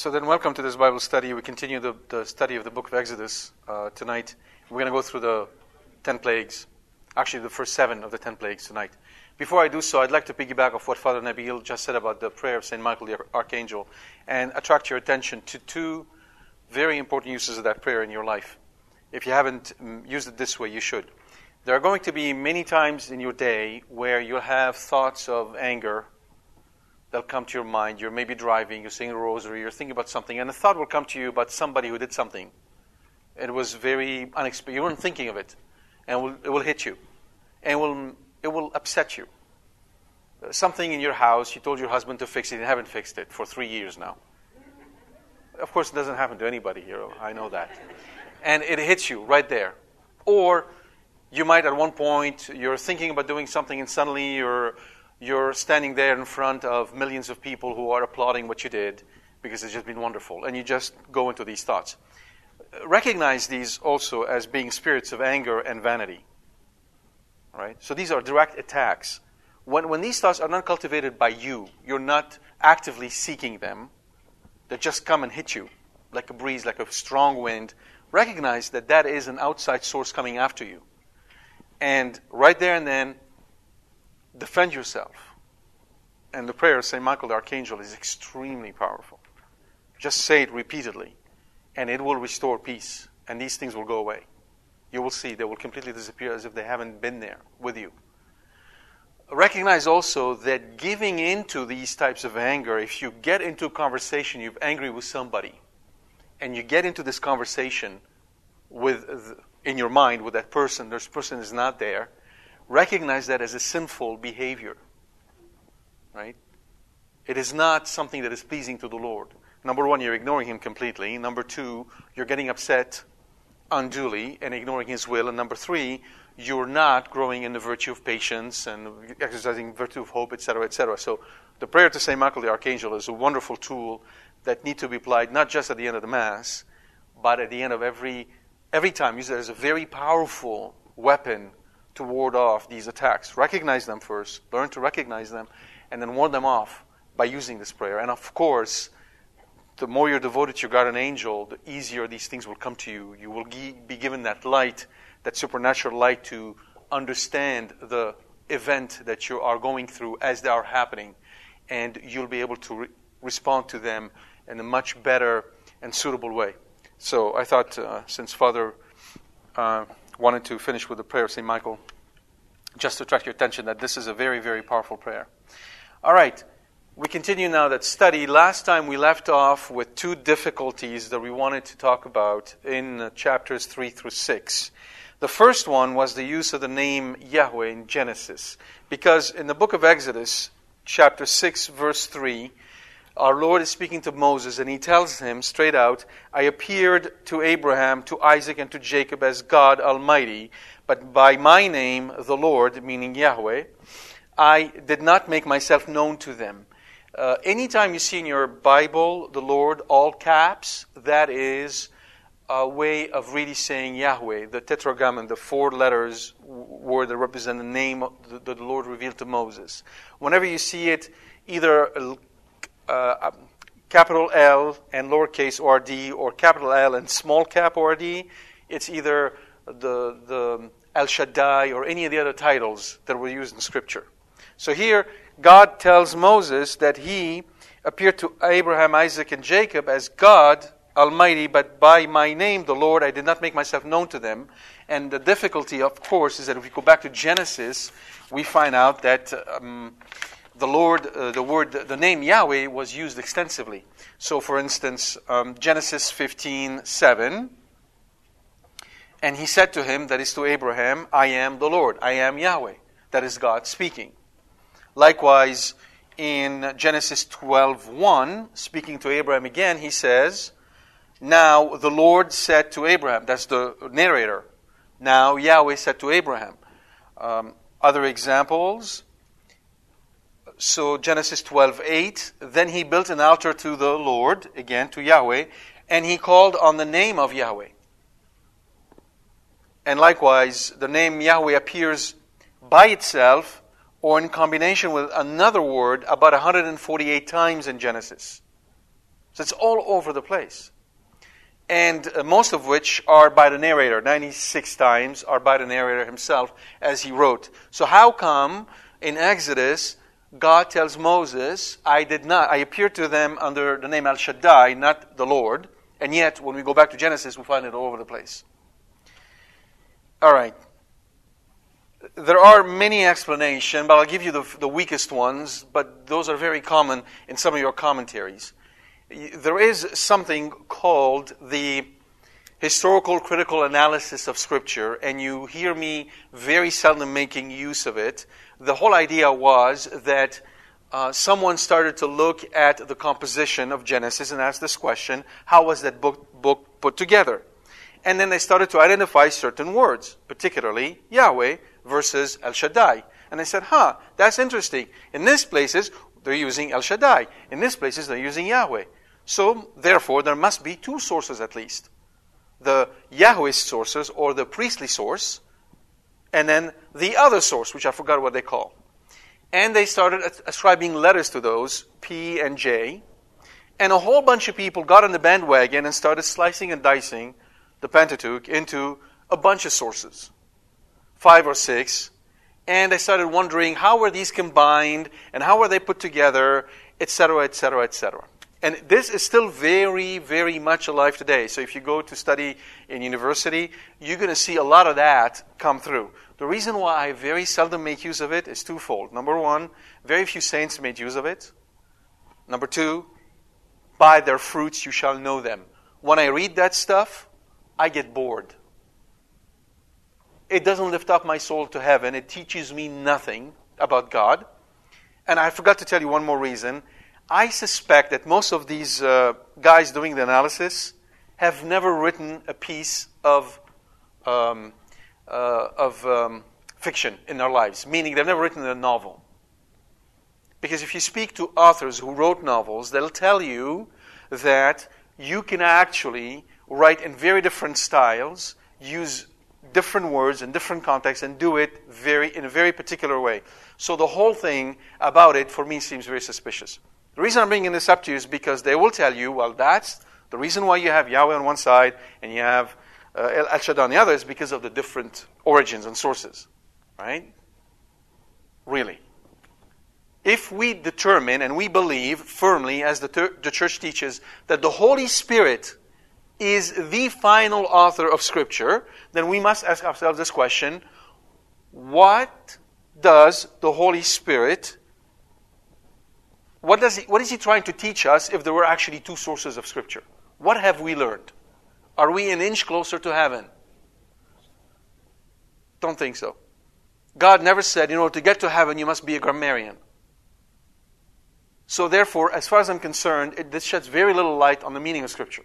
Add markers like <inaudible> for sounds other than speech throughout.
So then, welcome to this Bible study. We continue the, the study of the book of Exodus uh, tonight. We're going to go through the ten plagues, actually the first seven of the ten plagues tonight. Before I do so, I'd like to piggyback off what Father Nabil just said about the prayer of St. Michael the Archangel and attract your attention to two very important uses of that prayer in your life. If you haven't mm, used it this way, you should. There are going to be many times in your day where you'll have thoughts of anger they'll come to your mind. You're maybe driving, you're saying a rosary, you're thinking about something, and a thought will come to you about somebody who did something. It was very unexpected. You weren't thinking of it, and it will, it will hit you, and it will, it will upset you. Uh, something in your house, you told your husband to fix it, and haven't fixed it for three years now. Of course, it doesn't happen to anybody here. I know that. And it hits you right there. Or you might, at one point, you're thinking about doing something, and suddenly you're you're standing there in front of millions of people who are applauding what you did because it's just been wonderful, and you just go into these thoughts. Recognize these also as being spirits of anger and vanity. Right? So these are direct attacks. When, when these thoughts are not cultivated by you, you're not actively seeking them, they just come and hit you like a breeze, like a strong wind. Recognize that that is an outside source coming after you. And right there and then, defend yourself. And the prayer of St. Michael the Archangel is extremely powerful. Just say it repeatedly, and it will restore peace, and these things will go away. You will see they will completely disappear as if they haven't been there with you. Recognize also that giving into these types of anger, if you get into a conversation, you're angry with somebody, and you get into this conversation with in your mind with that person, this person is not there, recognize that as a sinful behavior. Right? It is not something that is pleasing to the Lord. Number one, you're ignoring Him completely. Number two, you're getting upset unduly and ignoring His will. And number three, you're not growing in the virtue of patience and exercising virtue of hope, etc., etc. So the prayer to St. Michael the Archangel is a wonderful tool that need to be applied not just at the end of the Mass, but at the end of every every time. Use it as a very powerful weapon to ward off these attacks. Recognize them first, learn to recognize them, and then ward them off by using this prayer. And of course, the more you're devoted to your guardian angel, the easier these things will come to you. You will be given that light, that supernatural light to understand the event that you are going through as they are happening. And you'll be able to re- respond to them in a much better and suitable way. So I thought, uh, since Father uh, wanted to finish with a prayer of St. Michael, just to attract your attention that this is a very, very powerful prayer. All right, we continue now that study. Last time we left off with two difficulties that we wanted to talk about in uh, chapters 3 through 6. The first one was the use of the name Yahweh in Genesis, because in the book of Exodus, chapter 6, verse 3, our Lord is speaking to Moses, and he tells him straight out, I appeared to Abraham, to Isaac, and to Jacob as God Almighty, but by my name, the Lord, meaning Yahweh, I did not make myself known to them. Uh, anytime you see in your Bible the Lord, all caps, that is a way of really saying Yahweh, the tetragrammaton, the four letters word that represent the name that the Lord revealed to Moses. Whenever you see it, either uh, um, capital L and lowercase ORD or capital L and small cap ORD, it's either the, the El Shaddai or any of the other titles that were used in Scripture. So here, God tells Moses that he appeared to Abraham, Isaac, and Jacob as God Almighty, but by my name, the Lord, I did not make myself known to them. And the difficulty, of course, is that if we go back to Genesis, we find out that um, the Lord, uh, the word, the name Yahweh was used extensively. So, for instance, um, Genesis 15 7. And he said to him, that is to Abraham, I am the Lord, I am Yahweh. That is God speaking. Likewise, in Genesis 12:1, speaking to Abraham again, he says, "Now the Lord said to Abraham." That's the narrator. Now Yahweh said to Abraham. Um, other examples. So Genesis 12:8. Then he built an altar to the Lord, again to Yahweh, and he called on the name of Yahweh. And likewise, the name Yahweh appears by itself or in combination with another word about 148 times in Genesis. So it's all over the place. And uh, most of which are by the narrator. 96 times are by the narrator himself as he wrote. So how come in Exodus God tells Moses, I did not, I appeared to them under the name El Shaddai, not the Lord. And yet, when we go back to Genesis, we find it all over the place. All right there are many explanations, but I'll give you the, the weakest ones, but those are very common in some of your commentaries. There is something called the historical critical analysis of Scripture, and you hear me very seldom making use of it. The whole idea was that uh, someone started to look at the composition of Genesis and asked this question how was that book, book put together? And then they started to identify certain words, particularly Yahweh, versus El Shaddai. And I said, huh, that's interesting. In these places, they're using El Shaddai. In these places, they're using Yahweh. So, therefore, there must be two sources at least the Yahweh sources or the priestly source, and then the other source, which I forgot what they call. And they started ascribing letters to those, P and J. And a whole bunch of people got on the bandwagon and started slicing and dicing the Pentateuch into a bunch of sources five or six, and I started wondering how were these combined and how were they put together, etc., etc., etc. And this is still very, very much alive today. So if you go to study in university, you're going to see a lot of that come through. The reason why I very seldom make use of it is twofold. Number one, very few saints made use of it. Number two, by their fruits you shall know them. When I read that stuff, I get bored it doesn't lift up my soul to heaven. It teaches me nothing about God. And I forgot to tell you one more reason. I suspect that most of these uh, guys doing the analysis have never written a piece of, um, uh, of um, fiction in their lives, meaning they've never written a novel. Because if you speak to authors who wrote novels, they'll tell you that you can actually write in very different styles, use different words in different contexts and do it very in a very particular way. So the whole thing about it for me seems very suspicious. The reason I'm bringing this up to you is because they will tell you, well, that's the reason why you have Yahweh on one side and you have uh, El Shaddai on the other is because of the different origins and sources, right? Really. If we determine and we believe firmly, as the, ter- the church teaches, that the Holy Spirit is the final author of Scripture, then we must ask ourselves this question what does the Holy Spirit what, does he, what is he trying to teach us if there were actually two sources of Scripture? What have we learned? Are we an inch closer to heaven? Don't think so. God never said, in order to get to heaven, you must be a grammarian. So, therefore, as far as I'm concerned, it, this sheds very little light on the meaning of Scripture.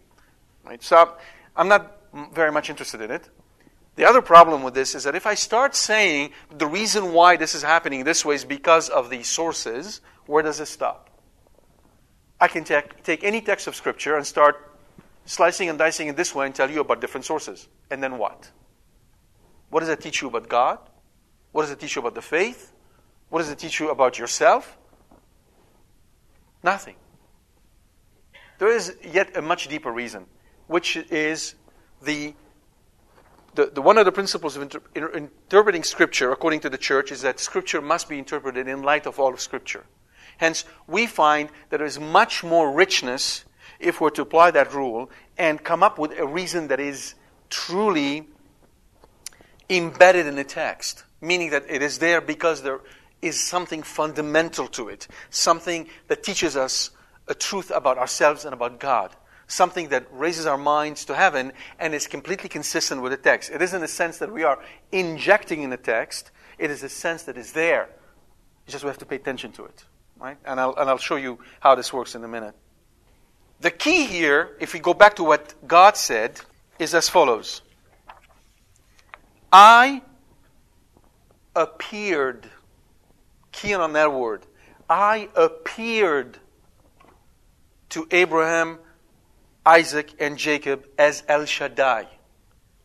Right? So I'm not very much interested in it. The other problem with this is that if I start saying the reason why this is happening this way is because of these sources, where does it stop? I can take, take any text of Scripture and start slicing and dicing it this way and tell you about different sources. And then what? What does it teach you about God? What does it teach you about the faith? What does it teach you about yourself? Nothing. There is yet a much deeper reason which is the the, the, one of the principles of inter, inter, interpreting Scripture, according to the church, is that Scripture must be interpreted in light of all of Scripture. Hence, we find that there is much more richness if we're to apply that rule and come up with a reason that is truly embedded in the text, meaning that it is there because there is something fundamental to it, something that teaches us a truth about ourselves and about God, something that raises our minds to heaven and is completely consistent with the text. It isn't a sense that we are injecting in the text, it is a sense that is there. It's just we have to pay attention to it. Right? And, I'll, and I'll show you how this works in a minute. The key here, if we go back to what God said, is as follows I appeared. Key on that word. I appeared to Abraham, Isaac, and Jacob as El Shaddai.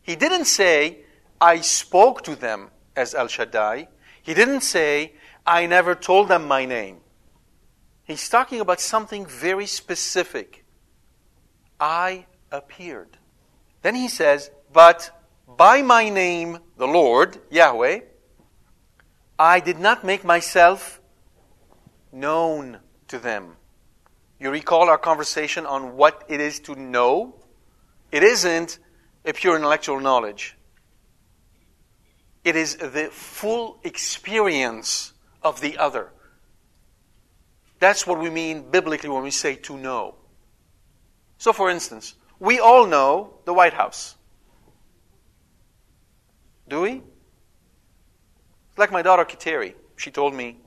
He didn't say, I spoke to them as El Shaddai. He didn't say, I never told them my name. He's talking about something very specific. I appeared. Then he says, But by my name, the Lord, Yahweh, I did not make myself known to them. You recall our conversation on what it is to know? It isn't a pure intellectual knowledge. It is the full experience of the other. That's what we mean biblically when we say to know. So, for instance, we all know the White House. Do we? It's like my daughter Kateri. She told me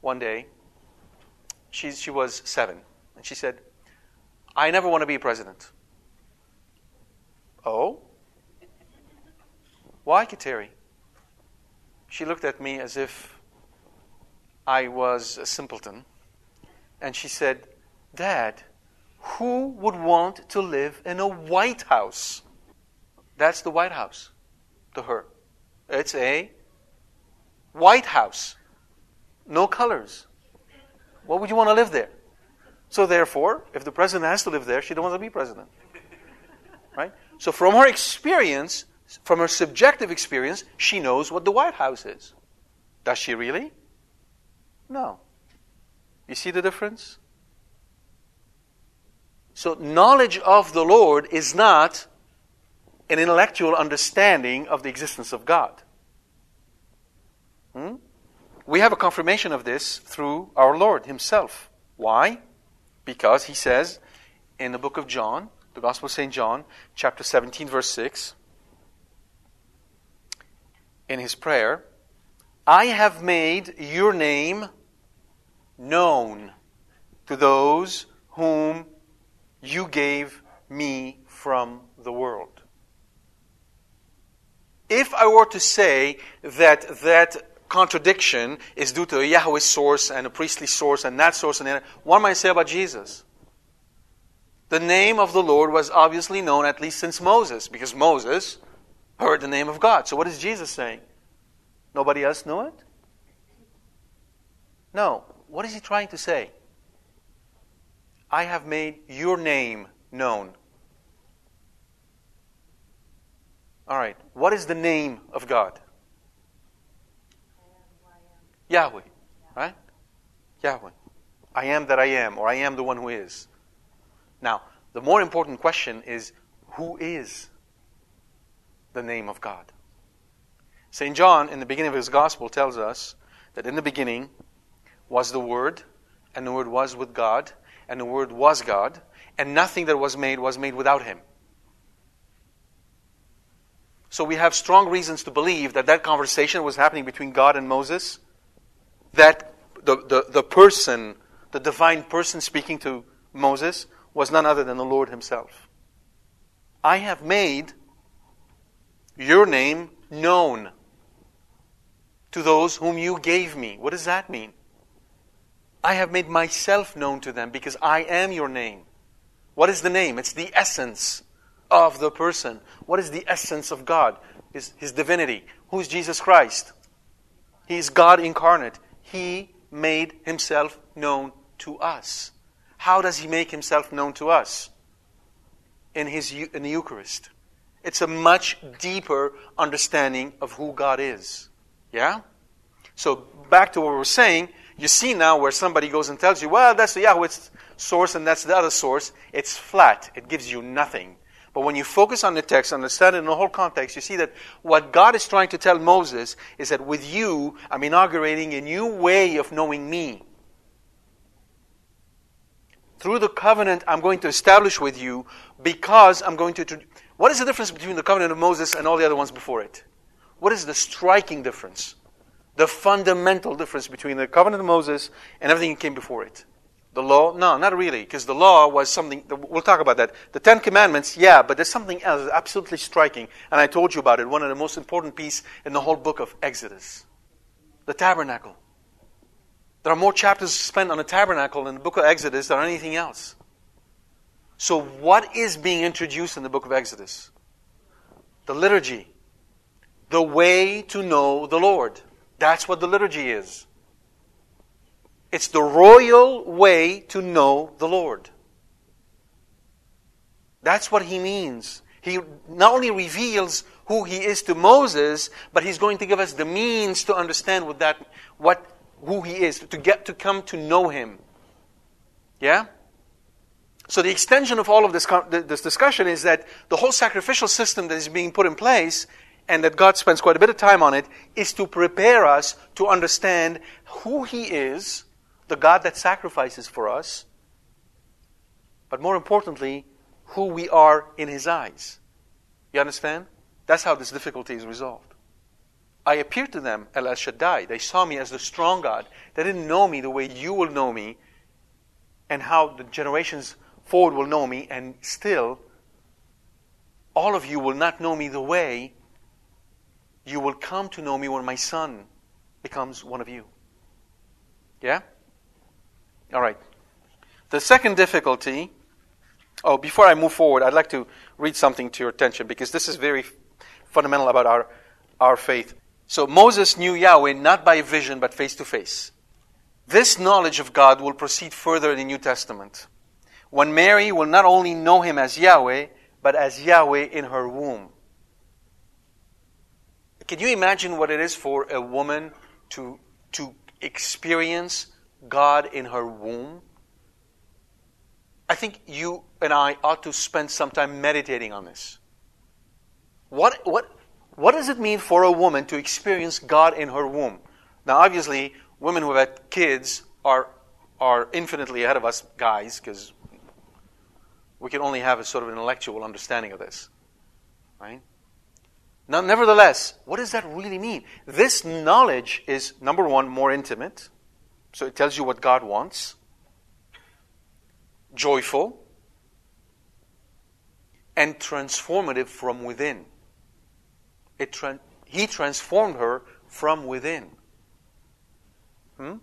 one day, she, she was seven, and she said, I never want to be president. Oh? Why, Kateri? She looked at me as if I was a simpleton. And she said, Dad, who would want to live in a White House? That's the White House to her. It's a White House. No colors. What would you want to live there? So therefore, if the president has to live there, she don't want to be president. <laughs> Right? So from her experience, from her subjective experience, she knows what the White House is. Does she really? No. You see the difference? So, knowledge of the Lord is not an intellectual understanding of the existence of God. Hmm? We have a confirmation of this through our Lord Himself. Why? Because He says in the book of John, the Gospel of St. John, chapter 17, verse 6, in His prayer, I have made your name known to those whom you gave me from the world. If I were to say that that contradiction is due to a Yahweh source and a priestly source and that source and that, what might I say about Jesus? The name of the Lord was obviously known at least since Moses, because Moses heard the name of God. So what is Jesus saying? Nobody else knew it? No. What is he trying to say? I have made your name known. All right. What is the name of God? Yahweh. Right? Yahweh. I am that I am, or I am the one who is. Now, the more important question is who is the name of God? St. John, in the beginning of his gospel, tells us that in the beginning was the Word, and the Word was with God, and the Word was God, and nothing that was made was made without Him. So we have strong reasons to believe that that conversation was happening between God and Moses, that the, the, the person, the divine person speaking to Moses, was none other than the Lord Himself. I have made your name known to those whom you gave me. What does that mean? I have made myself known to them because I am your name. What is the name? It's the essence of the person. What is the essence of God? His, his divinity. Who is Jesus Christ? He is God incarnate. He made himself known to us. How does he make himself known to us? In, his, in the Eucharist. It's a much deeper understanding of who God is. Yeah? So back to what we were saying, you see now where somebody goes and tells you, well, that's the Yahweh source and that's the other source. It's flat. It gives you nothing. But when you focus on the text, understand it in the whole context, you see that what God is trying to tell Moses is that with you, I'm inaugurating a new way of knowing me. Through the covenant I'm going to establish with you, because I'm going to. What is the difference between the covenant of Moses and all the other ones before it? What is the striking difference? The fundamental difference between the covenant of Moses and everything that came before it? The law? No, not really, because the law was something, we'll talk about that. The Ten Commandments, yeah, but there's something else absolutely striking, and I told you about it, one of the most important pieces in the whole book of Exodus. The tabernacle. There are more chapters spent on the tabernacle in the book of Exodus than anything else. So, what is being introduced in the book of Exodus? The liturgy. The way to know the Lord. That's what the liturgy is. It's the royal way to know the Lord. That's what he means. He not only reveals who he is to Moses, but he's going to give us the means to understand what that what who he is, to get to come to know him. Yeah? So the extension of all of this, this discussion is that the whole sacrificial system that is being put in place and that God spends quite a bit of time on it is to prepare us to understand who he is the God that sacrifices for us, but more importantly, who we are in His eyes. You understand? That's how this difficulty is resolved. I appeared to them, El Shaddai. They saw me as the strong God. They didn't know me the way you will know me, and how the generations forward will know me, and still, all of you will not know me the way you will come to know me when my son becomes one of you. Yeah? All right. The second difficulty. Oh, before I move forward, I'd like to read something to your attention because this is very fundamental about our, our faith. So Moses knew Yahweh not by vision but face to face. This knowledge of God will proceed further in the New Testament. When Mary will not only know him as Yahweh, but as Yahweh in her womb. Can you imagine what it is for a woman to, to experience God in her womb? I think you and I ought to spend some time meditating on this. What, what, what does it mean for a woman to experience God in her womb? Now, obviously, women who have had kids are, are infinitely ahead of us guys because we can only have a sort of intellectual understanding of this. Right? Now, nevertheless, what does that really mean? This knowledge is, number one, more intimate. So it tells you what God wants. Joyful. And transformative from within. It tra- he transformed her from within. Hmm?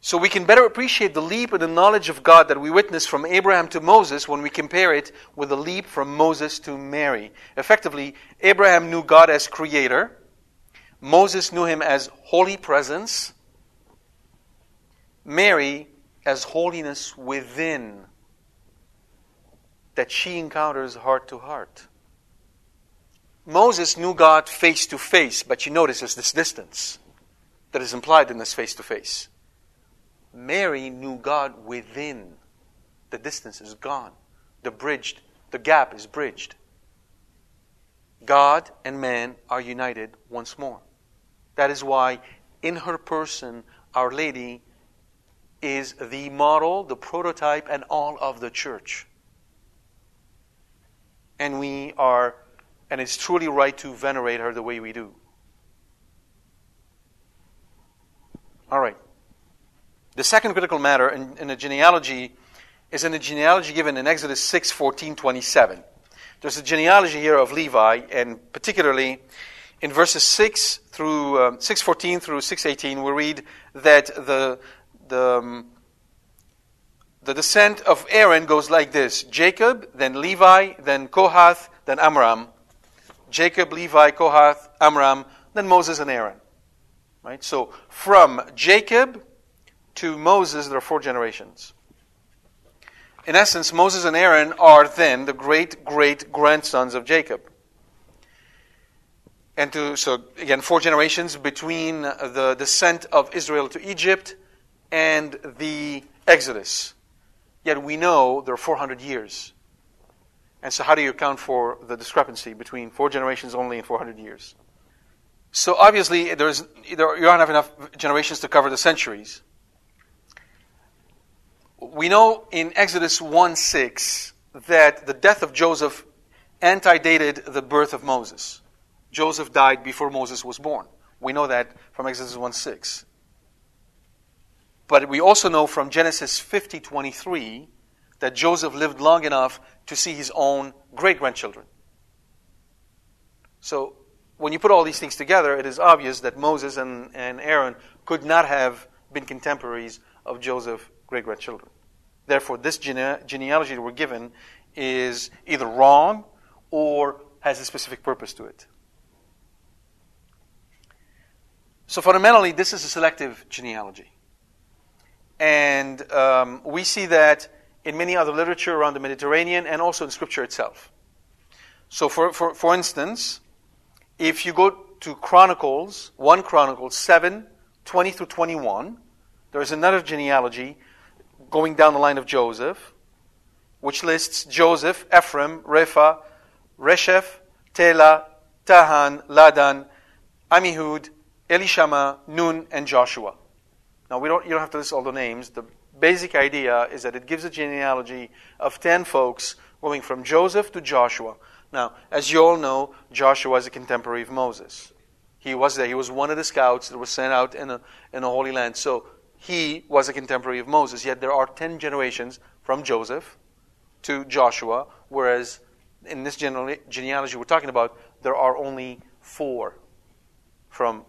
So we can better appreciate the leap in the knowledge of God that we witness from Abraham to Moses when we compare it with the leap from Moses to Mary. Effectively, Abraham knew God as creator. Moses knew him as holy presence, Mary as holiness within, that she encounters heart to heart. Moses knew God face to face, but you notice there's this distance that is implied in this face to face. Mary knew God within. The distance is gone. The bridged, the gap is bridged. God and man are united once more. That is why, in her person, Our Lady is the model, the prototype, and all of the church. And we are, and it's truly right to venerate her the way we do. All right. The second critical matter in, in the genealogy is in the genealogy given in Exodus 6 14 27. There's a genealogy here of Levi, and particularly in verses 6 through um, 614 through 618 we read that the the um, the descent of Aaron goes like this Jacob, then Levi, then Kohath, then Amram. Jacob, Levi, Kohath, Amram, then Moses and Aaron. Right? So from Jacob to Moses, there are four generations. in essence, Moses and Aaron are then the great great grandsons of Jacob. And to, so again, four generations between the descent of Israel to Egypt and the Exodus. Yet we know there are 400 years. And so, how do you account for the discrepancy between four generations only and 400 years? So, obviously, there's, there, you don't have enough generations to cover the centuries. We know in Exodus 1 6 that the death of Joseph antedated the birth of Moses. Joseph died before Moses was born. We know that from Exodus 1 6. But we also know from Genesis 50 23 that Joseph lived long enough to see his own great grandchildren. So, when you put all these things together, it is obvious that Moses and, and Aaron could not have been contemporaries of Joseph's great grandchildren. Therefore, this gene- genealogy that we're given is either wrong or has a specific purpose to it. So, fundamentally, this is a selective genealogy. And um, we see that in many other literature around the Mediterranean and also in Scripture itself. So, for, for, for instance, if you go to Chronicles, 1 Chronicles 7, 20 through 21, there's another genealogy going down the line of Joseph, which lists Joseph, Ephraim, Repha, Resheph, Tela, Tahan, Ladan, Amihud, Elishama, Nun, and Joshua. Now, we don't, you don't have to list all the names. The basic idea is that it gives a genealogy of 10 folks going from Joseph to Joshua. Now, as you all know, Joshua is a contemporary of Moses. He was there. He was one of the scouts that was sent out in a, in a Holy Land. So he was a contemporary of Moses. Yet there are 10 generations from Joseph to Joshua, whereas in this genealogy we're talking about, there are only four from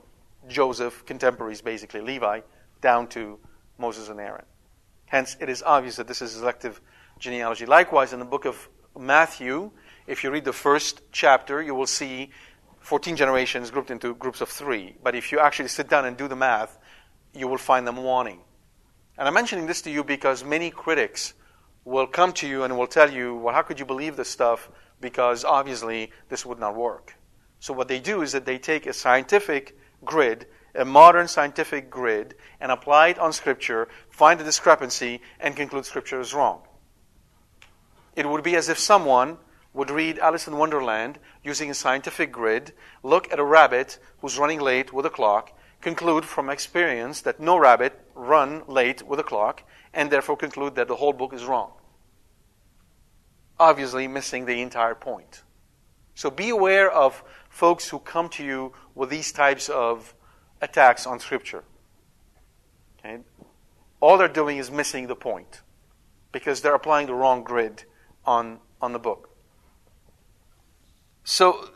Joseph, contemporaries basically, Levi, down to Moses and Aaron. Hence, it is obvious that this is selective genealogy. Likewise, in the book of Matthew, if you read the first chapter, you will see 14 generations grouped into groups of three. But if you actually sit down and do the math, you will find them wanting. And I'm mentioning this to you because many critics will come to you and will tell you, well, how could you believe this stuff? Because obviously this would not work. So what they do is that they take a scientific grid a modern scientific grid and apply it on Scripture, find a discrepancy, and conclude Scripture is wrong. It would be as if someone would read Alice in Wonderland using a scientific grid, look at a rabbit who's running late with a clock, conclude from experience that no rabbit run late with a clock, and therefore conclude that the whole book is wrong. Obviously, missing the entire point. So be aware of folks who come to you with these types of attacks on Scripture. Okay? All they're doing is missing the point because they're applying the wrong grid on, on the book. So,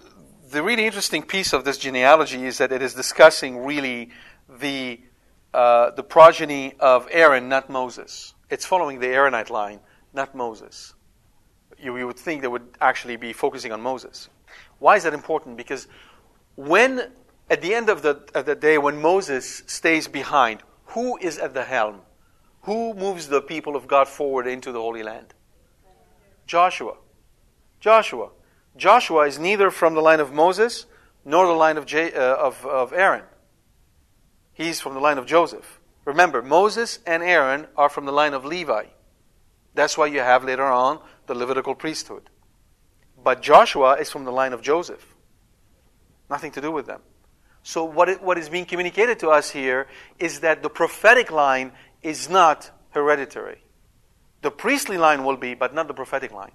the really interesting piece of this genealogy is that it is discussing really the, uh, the progeny of Aaron, not Moses. It's following the Aaronite line, not Moses. You, you would think they would actually be focusing on Moses. Why is that important? Because when at the end of the, of the day, when Moses stays behind, who is at the helm? Who moves the people of God forward into the Holy Land? Joshua. Joshua. Joshua is neither from the line of Moses nor the line of, J, uh, of, of Aaron. He's from the line of Joseph. Remember, Moses and Aaron are from the line of Levi. That's why you have later on the Levitical priesthood. But Joshua is from the line of Joseph. Nothing to do with them. So, what, it, what is being communicated to us here is that the prophetic line is not hereditary. The priestly line will be, but not the prophetic line.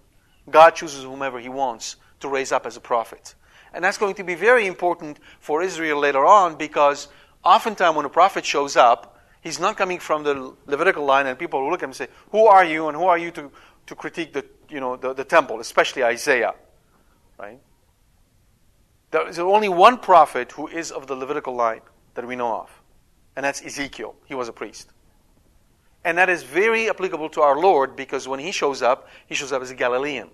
God chooses whomever He wants to raise up as a prophet. And that's going to be very important for Israel later on because oftentimes when a prophet shows up, he's not coming from the Levitical line, and people will look at him and say, Who are you, and who are you to, to critique the, you know, the, the temple, especially Isaiah? Right? There is only one prophet who is of the Levitical line that we know of, and that's Ezekiel. He was a priest. And that is very applicable to our Lord because when he shows up, he shows up as a Galilean.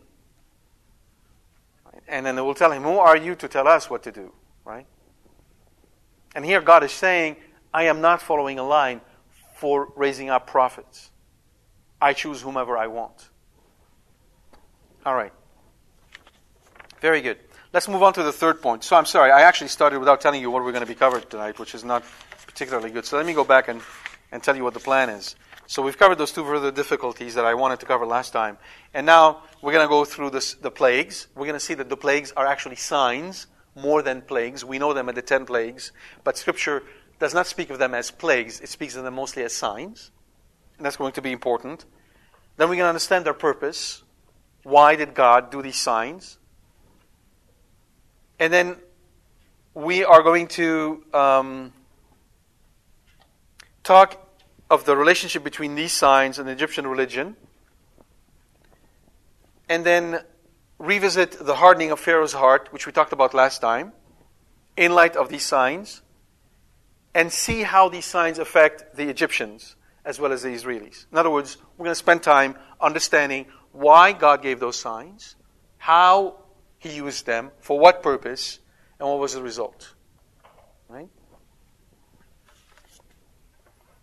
And then they will tell him, Who are you to tell us what to do? Right? And here God is saying, I am not following a line for raising up prophets. I choose whomever I want. All right. Very good. Let's move on to the third point. So I'm sorry, I actually started without telling you what we're going to be covered tonight, which is not particularly good. So let me go back and, and tell you what the plan is. So we've covered those two further difficulties that I wanted to cover last time. And now we're going to go through this, the plagues. We're going to see that the plagues are actually signs more than plagues. We know them as the ten plagues, but Scripture does not speak of them as plagues. It speaks of them mostly as signs. And that's going to be important. Then we can understand their purpose. Why did God do these signs? And then we are going to um, talk of the relationship between these signs and the Egyptian religion. And then revisit the hardening of Pharaoh's heart, which we talked about last time, in light of these signs, and see how these signs affect the Egyptians as well as the Israelis. In other words, we're going to spend time understanding why God gave those signs, how he used them, for what purpose, and what was the result. Right?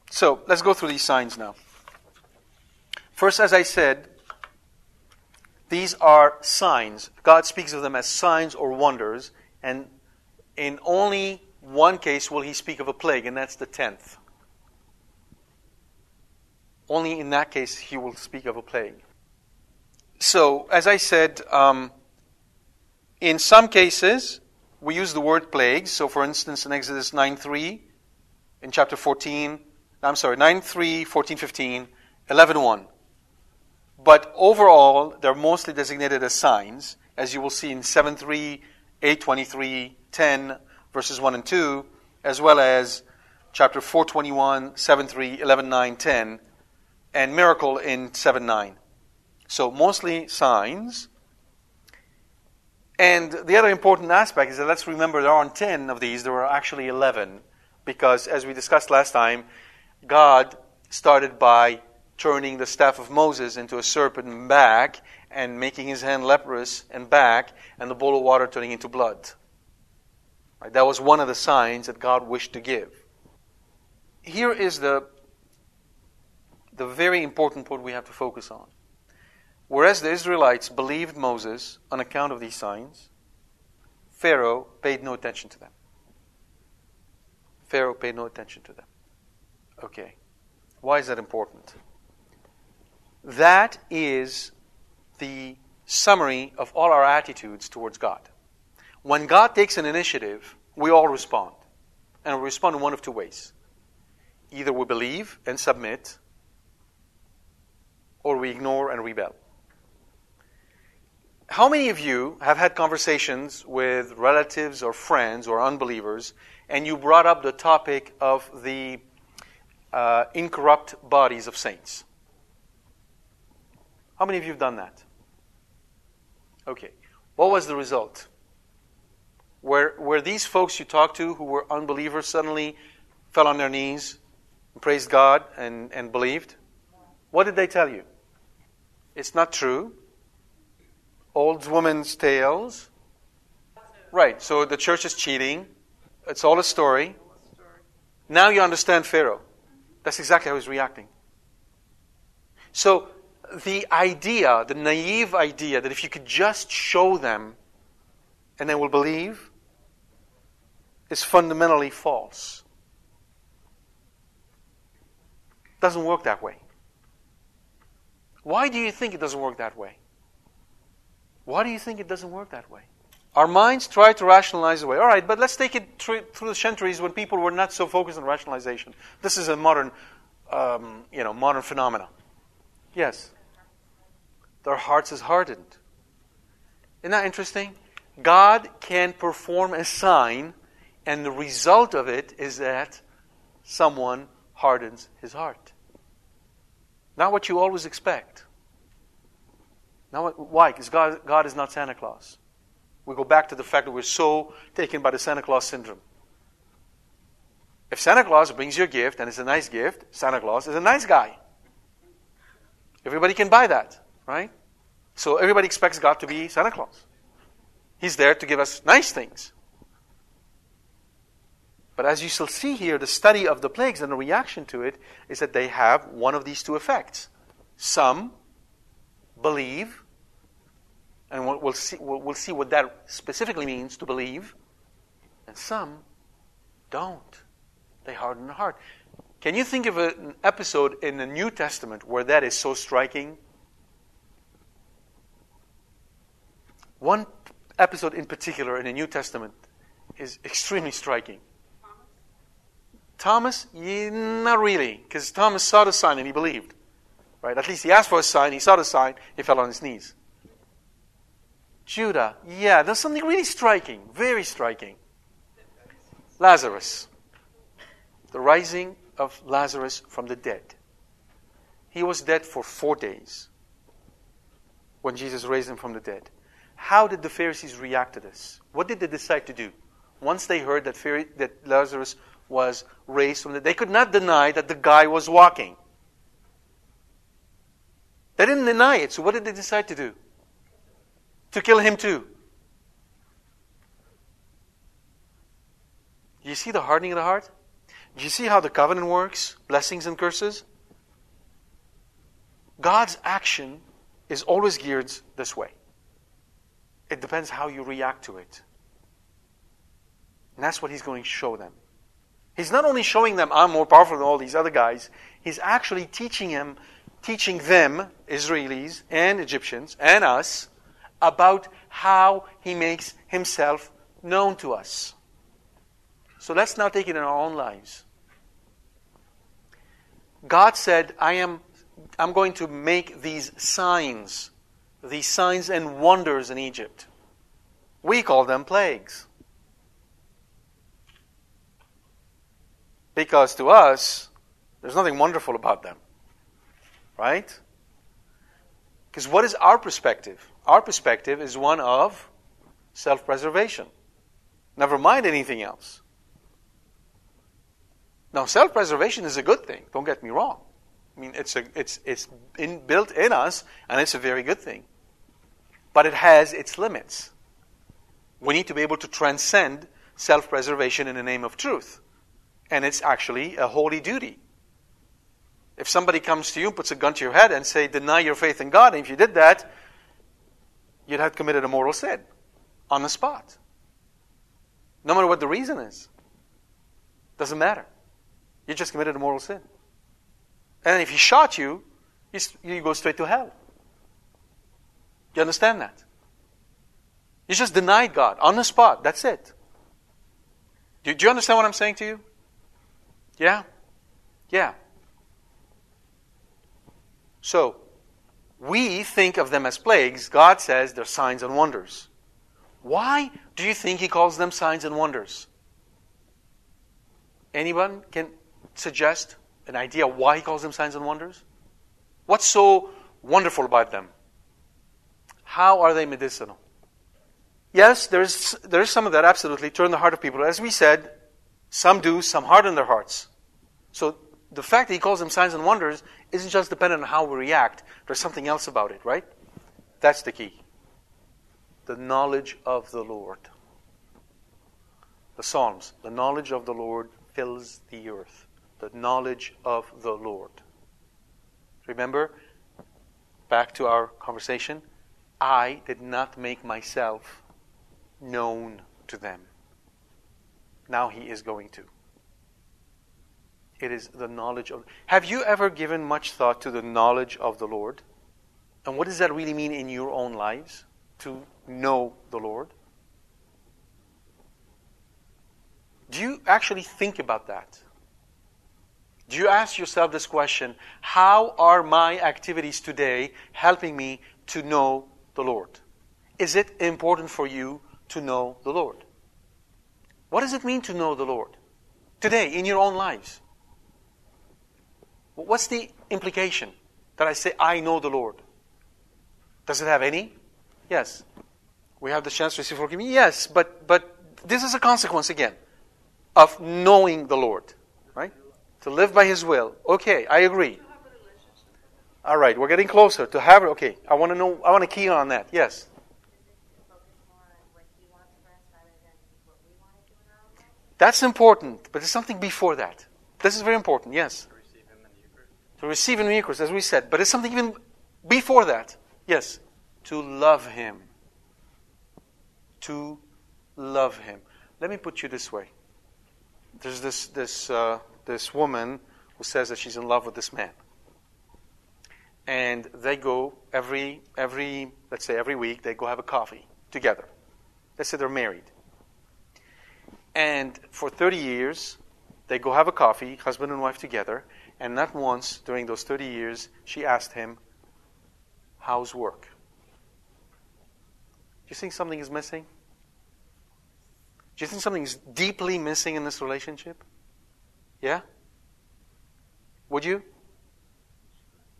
So let's go through these signs now. First, as I said, these are signs. God speaks of them as signs or wonders, and in only one case will he speak of a plague, and that's the tenth. Only in that case he will speak of a plague. So, as I said, um, in some cases, we use the word plagues. So, for instance, in Exodus 9 3, in chapter 14, I'm sorry, 9 3, 14 15, 11 1. But overall, they're mostly designated as signs, as you will see in 7 3, 8 23, 10, verses 1 and 2, as well as chapter 421, 7 3, 11 9, 10, and miracle in 7 9. So, mostly signs. And the other important aspect is that let's remember there aren't 10 of these, there are actually 11. Because, as we discussed last time, God started by turning the staff of Moses into a serpent and back, and making his hand leprous and back, and the bowl of water turning into blood. Right? That was one of the signs that God wished to give. Here is the, the very important point we have to focus on. Whereas the Israelites believed Moses on account of these signs, Pharaoh paid no attention to them. Pharaoh paid no attention to them. Okay. Why is that important? That is the summary of all our attitudes towards God. When God takes an initiative, we all respond. And we respond in one of two ways. Either we believe and submit, or we ignore and rebel. How many of you have had conversations with relatives or friends or unbelievers, and you brought up the topic of the uh, incorrupt bodies of saints? How many of you have done that? Okay. What was the result? Were, were these folks you talked to who were unbelievers suddenly fell on their knees and praised God and, and believed? What did they tell you? It's not true old woman's tales. Right, so the church is cheating. It's all a story. Now you understand Pharaoh. That's exactly how he's reacting. So the idea, the naive idea that if you could just show them and they will believe, is fundamentally false. Doesn't work that way. Why do you think it doesn't work that way? Why do you think it doesn't work that way? Our minds try to rationalize away. All right, but let's take it through the centuries when people were not so focused on rationalization. This is a modern, um, you know, modern phenomena. Yes, their hearts is hardened. Isn't that interesting? God can perform a sign, and the result of it is that someone hardens his heart. Not what you always expect. Now, why? Because God, God is not Santa Claus. We go back to the fact that we're so taken by the Santa Claus syndrome. If Santa Claus brings you a gift and it's a nice gift, Santa Claus is a nice guy. Everybody can buy that, right? So everybody expects God to be Santa Claus. He's there to give us nice things. But as you shall see here, the study of the plagues and the reaction to it is that they have one of these two effects. Some believe And we'll, see, we'll, see what that specifically means to believe. And some don't. They harden their heart. Can you think of an episode in the New Testament where that is so striking? One episode in particular in the New Testament is extremely striking. Thomas, yeah, not really, because Thomas saw the sign and he believed. Right? At least he asked for a sign, he saw the sign, he fell on his knees. Judah, yeah, there's something really striking, very striking. Lazarus, the rising of Lazarus from the dead. He was dead for four days when Jesus raised him from the dead. How did the Pharisees react to this? What did they decide to do? Once they heard that, that Lazarus was raised from the dead, they could not deny that the guy was walking. They didn't deny it, so what did they decide to do? To kill him too. You see the hardening of the heart? Do you see how the covenant works? Blessings and curses? God's action is always geared this way. It depends how you react to it. And that's what he's going to show them. He's not only showing them I'm more powerful than all these other guys, he's actually teaching him, teaching them, Israelis and Egyptians and us, about how he makes himself known to us. So let's now take it in our own lives. God said, I am I'm going to make these signs, these signs and wonders in Egypt. We call them plagues. Because to us, there's nothing wonderful about them. Right? Because what is our perspective? Our perspective is one of self preservation. Never mind anything else. Now, self preservation is a good thing, don't get me wrong. I mean, it's, a, it's, it's in, built in us, and it's a very good thing. But it has its limits. We need to be able to transcend self preservation in the name of truth. And it's actually a holy duty. If somebody comes to you puts a gun to your head and say, deny your faith in God, and if you did that, you'd have committed a mortal sin on the spot. No matter what the reason is. Doesn't matter. You just committed a mortal sin. And if he shot you, you go straight to hell. You understand that? You just denied God on the spot. That's it. Do, do you understand what I'm saying to you? Yeah? Yeah. So, we think of them as plagues. God says they're signs and wonders. Why do you think He calls them signs and wonders? Anyone can suggest an idea why He calls them signs and wonders? What's so wonderful about them? How are they medicinal? Yes, there's, there's some of that absolutely turn the heart of people. As we said, some do, some harden their hearts. So the fact that he calls them signs and wonders isn't just dependent on how we react. There's something else about it, right? That's the key. The knowledge of the Lord. The Psalms. The knowledge of the Lord fills the earth. The knowledge of the Lord. Remember, back to our conversation, I did not make myself known to them. Now he is going to. It is the knowledge of. Have you ever given much thought to the knowledge of the Lord? And what does that really mean in your own lives? To know the Lord? Do you actually think about that? Do you ask yourself this question How are my activities today helping me to know the Lord? Is it important for you to know the Lord? What does it mean to know the Lord today in your own lives? What's the implication that I say, I know the Lord? Does it have any? Yes. We have the chance to receive forgiveness? Yes, but, but this is a consequence again of knowing the Lord, right? To live by His will. Okay, I agree. All right, we're getting closer to have. Okay, I want to know. I want to key on that. Yes. That's important, but there's something before that. This is very important. Yes to receive in Eucharist, as we said. But it's something even before that. Yes, to love Him. to love him. Let me put you this way. There's this, this, uh, this woman who says that she's in love with this man. And they go every, every, let's say every week, they go have a coffee together. Let's say they're married. And for 30 years, they go have a coffee, husband and wife together, and not once during those 30 years, she asked him, How's work? Do you think something is missing? Do you think something is deeply missing in this relationship? Yeah? Would you?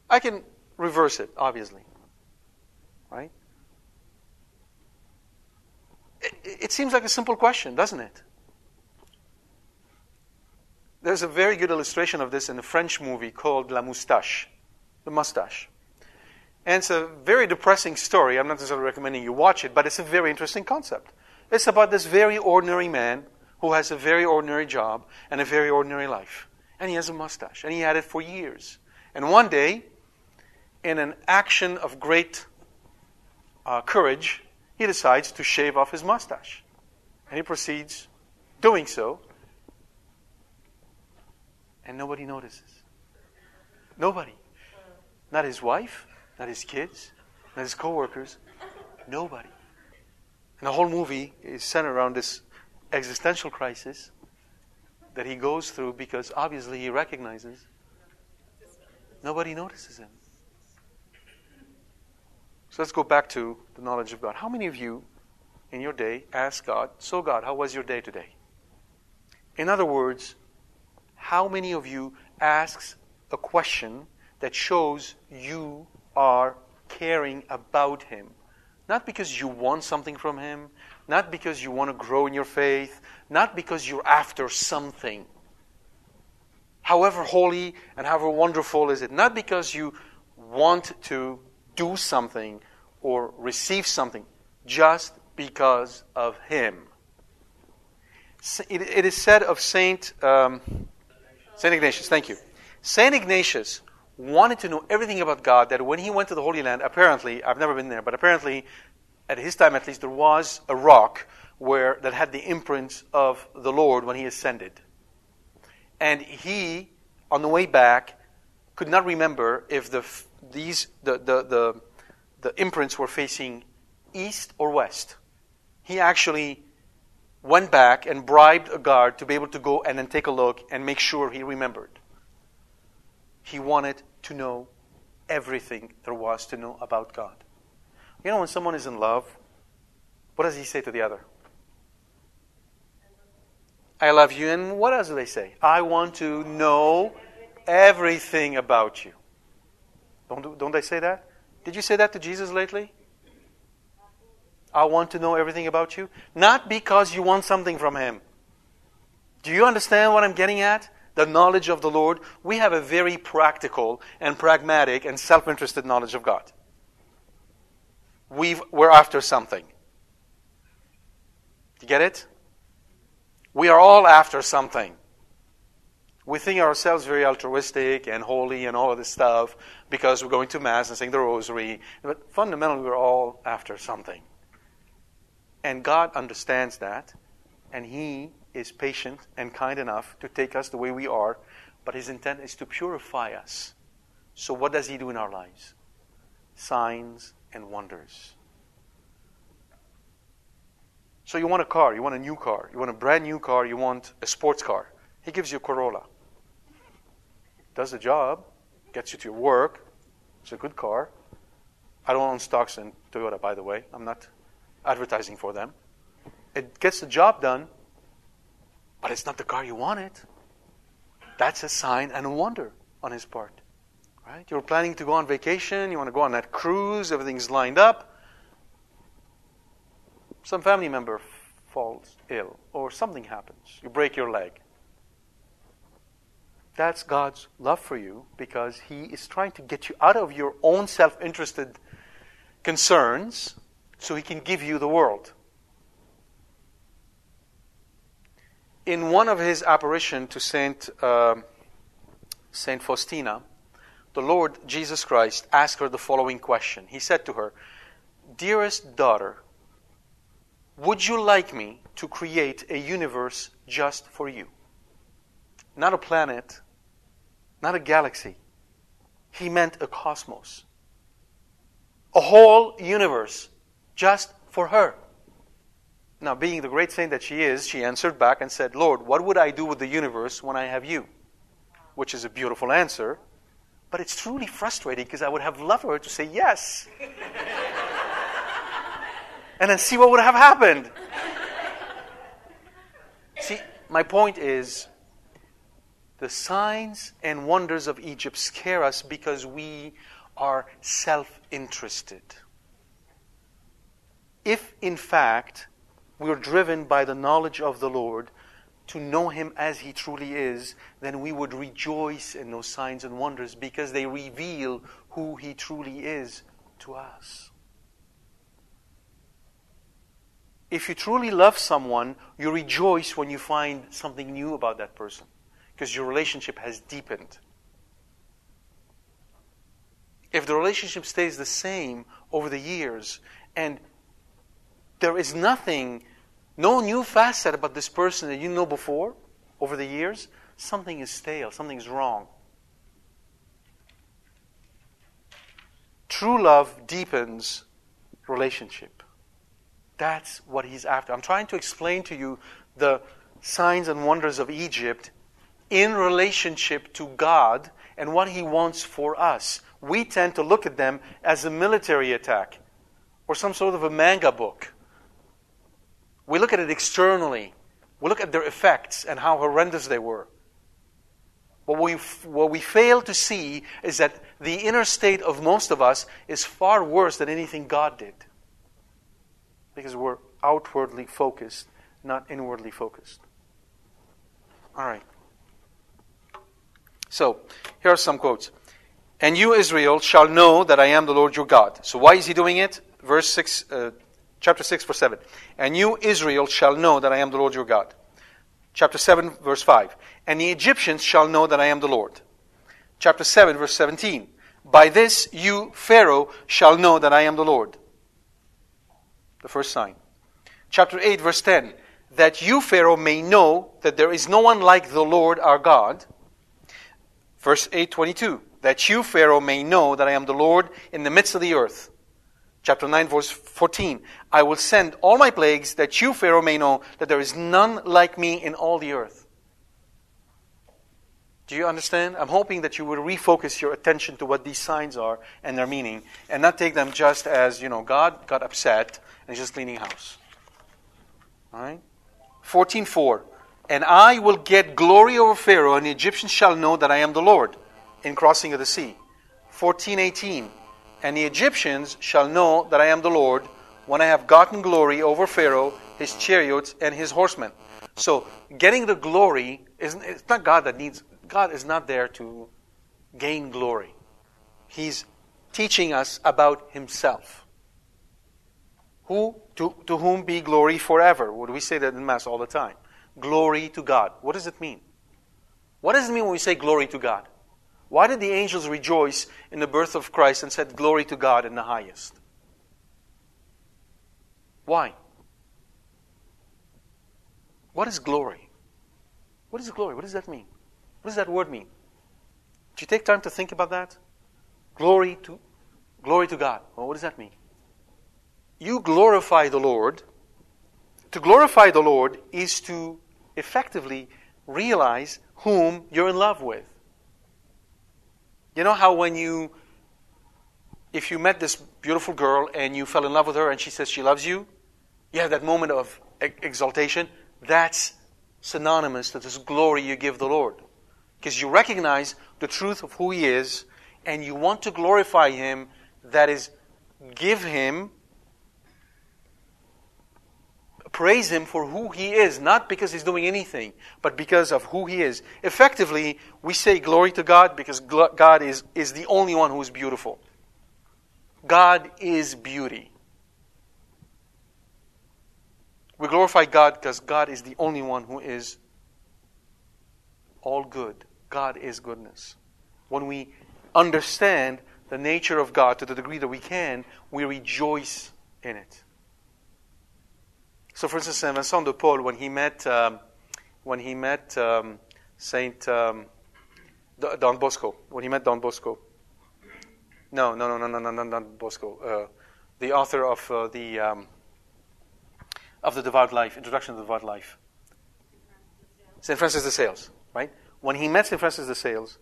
I can reverse it, obviously. Right? It, it, seems like a simple question, doesn't it? There's a very good illustration of this in a French movie called La Moustache, The Mustache. And it's a very depressing story. I'm not necessarily recommending you watch it, but it's a very interesting concept. It's about this very ordinary man who has a very ordinary job and a very ordinary life. And he has a mustache, and he had it for years. And one day, in an action of great uh, courage, he decides to shave off his mustache. And he proceeds doing so and nobody notices. Nobody. Not his wife, not his kids, not his coworkers. Nobody. And the whole movie is centered around this existential crisis that he goes through because obviously he recognizes nobody notices him. So let's go back to the knowledge of God. How many of you in your day ask God, So, God, how was your day today? In other words, how many of you asks a question that shows you are caring about him? Not because you want something from him, not because you want to grow in your faith, not because you're after something. However holy and however wonderful is it, not because you want to do something or receive something, just because of him. It is said of Saint. Um, St. Ignatius, thank you. St. Ignatius wanted to know everything about God that when he went to the Holy Land, apparently, I've never been there, but apparently, at his time at least, there was a rock where that had the imprint of the Lord when he ascended. And he, on the way back, could not remember if the, these, the, the, the, the imprints were facing east or west. He actually went back and bribed a guard to be able to go and then take a look and make sure he remembered. He wanted to know everything there was to know about God. You know, when someone is in love, what does he say to the other? I love you. And what else do they say? I want to know everything about you. Don't, don't they say that? Did you say that to Jesus lately? I want to know everything about you. Not because you want something from Him. Do you understand what I'm getting at? The knowledge of the Lord. We have a very practical and pragmatic and self interested knowledge of God. we we're after something. You get it? We are all after something. We think ourselves very altruistic and holy and all of this stuff because we're going to Mass and saying the Rosary. But fundamentally, we're all after something. And God understands that, and He is patient and kind enough to take us the way we are, but His intent is to purify us. So, what does He do in our lives? Signs and wonders. So, you want a car, you want a new car, you want a brand new car, you want a sports car. He gives you a Corolla. Does the job, gets you to your work. It's a good car. I don't own stocks in Toyota, by the way. I'm not advertising for them. It gets the job done, but it's not the car you wanted. That's a sign and a wonder on his part. Right? You're planning to go on vacation, you want to go on that cruise, everything's lined up. Some family member falls ill, or something happens. You break your leg. That's God's love for you because He is trying to get you out of your own self interested concerns so he can give you the world. In one of his apparition to Saint uh, Saint Faustina, the Lord Jesus Christ asked her the following question. He said to her, "Dearest daughter, Would you like me to create a universe just for you? Not a planet, not a galaxy. He meant a cosmos. A whole universe just for her. Now, being the great saint that she is, she answered back and said, Lord, what would I do with the universe when I have you? Which is a beautiful answer, but it's truly frustrating because I would have loved her to say yes. <laughs> and then see what would have happened. see, my point is the signs and wonders of Egypt scare us because we are self interested. If, in fact, we are driven by the knowledge of the Lord to know Him as He truly is, then we would rejoice in those signs and wonders because they reveal who He truly is to us. If you truly love someone, you rejoice when you find something new about that person because your relationship has deepened. If the relationship stays the same over the years and there is nothing no new facet about this person that you know before over the years, something is stale, something is wrong. True love deepens relationship. That's what he's after. I'm trying to explain to you the signs and wonders of Egypt in relationship to God and what he wants for us. We tend to look at them as a military attack or some sort of a manga book. We look at it externally. We look at their effects and how horrendous they were. What we, what we fail to see is that the inner state of most of us is far worse than anything God did. Because we're outwardly focused, not inwardly focused. All right. So, here are some quotes. And you, Israel, shall know that I am the Lord your God. So, why is he doing it? Verse 6, uh, Chapter 6, verse 7. And you, Israel, shall know that I am the Lord your God. Chapter 7, verse 5. And the Egyptians shall know that I am the Lord. Chapter 7, verse 17. By this you, Pharaoh, shall know that I am the Lord. The first sign. Chapter 8, verse 10. That you, Pharaoh, may know that there is no one like the Lord our God. Verse 822. That you, Pharaoh, may know that I am the Lord in the midst of the earth. Chapter 9, verse 14. I will send all my plagues that you, Pharaoh, may know that there is none like me in all the earth. Do you understand? I'm hoping that you will refocus your attention to what these signs are and their meaning and not take them just as, you know, God got upset and he's just cleaning house. All right? 14.4. And I will get glory over Pharaoh, and the Egyptians shall know that I am the Lord in crossing of the sea. 14.18. And the Egyptians shall know that I am the Lord when I have gotten glory over Pharaoh, his chariots, and his horsemen. So, getting the glory is it's not God that needs, God is not there to gain glory. He's teaching us about himself. Who, to, to whom be glory forever? Would we say that in Mass all the time? Glory to God. What does it mean? What does it mean when we say glory to God? Why did the angels rejoice in the birth of Christ and said, Glory to God in the highest? Why? What is glory? What is glory? What does that mean? What does that word mean? Did you take time to think about that? Glory to glory to God. Well, what does that mean? You glorify the Lord. To glorify the Lord is to effectively realize whom you're in love with. You know how when you, if you met this beautiful girl and you fell in love with her and she says she loves you, you have that moment of exaltation. That's synonymous to this glory you give the Lord. Because you recognize the truth of who He is and you want to glorify Him, that is, give Him praise him for who he is, not because he's doing anything, but because of who he is. Effectively, we say glory to God because God is, is the only one who is beautiful. God is beauty. We glorify God because God is the only one who is all good. God is goodness. When we understand the nature of God to the degree that we can, we rejoice in it. So, for instance, Saint Vincent de Paul, when he met um, when he met um, Saint um, Don Bosco, when he met Don Bosco. No, no, no, no, no, no, no, Don Bosco, uh, the author of uh, the um, of the Devout Life, Introduction to the Devout Life. Saint Francis de Sales, right? When he met Saint Francis de Sales,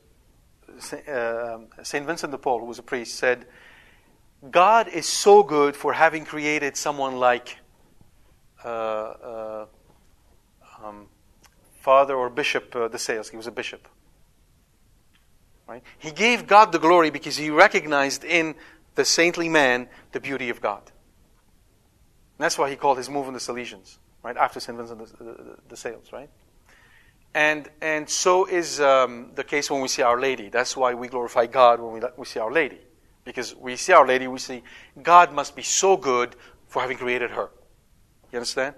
um, Saint Vincent de Paul, who was a priest, said, "God is so good for having created someone like." Uh, uh, um, father or bishop uh, Sales. He was a bishop. Right? He gave God the glory because he recognized in the saintly man the beauty of God. And that's why he called his movement the Salesians, right? After St. Vincent de, de Sales, right? And, and so is um, the case when we see Our Lady. That's why we glorify God when we, we see Our Lady. Because we see Our Lady, we see God must be so good for having created her. You understand?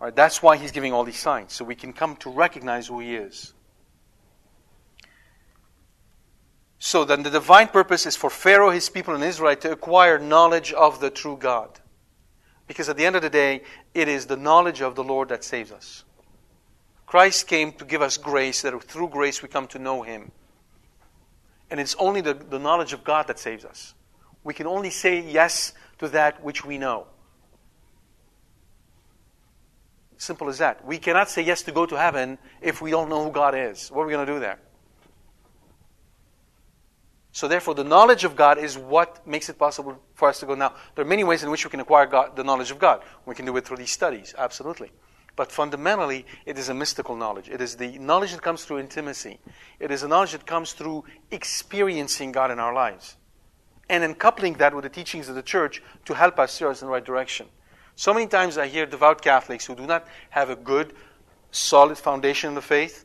All right, that's why he's giving all these signs, so we can come to recognize who he is. So then the divine purpose is for Pharaoh, his people, and Israel to acquire knowledge of the true God. Because at the end of the day, it is the knowledge of the Lord that saves us. Christ came to give us grace, that through grace we come to know him. And it's only the, the knowledge of God that saves us. We can only say yes to that which we know. Simple as that. We cannot say yes to go to heaven if we don't know who God is. What are we going to do there? So, therefore, the knowledge of God is what makes it possible for us to go. Now, there are many ways in which we can acquire God, the knowledge of God. We can do it through these studies, absolutely. But fundamentally, it is a mystical knowledge. It is the knowledge that comes through intimacy. It is a knowledge that comes through experiencing God in our lives. And then coupling that with the teachings of the church to help us steer us in the right direction. So many times I hear devout Catholics who do not have a good, solid foundation in the faith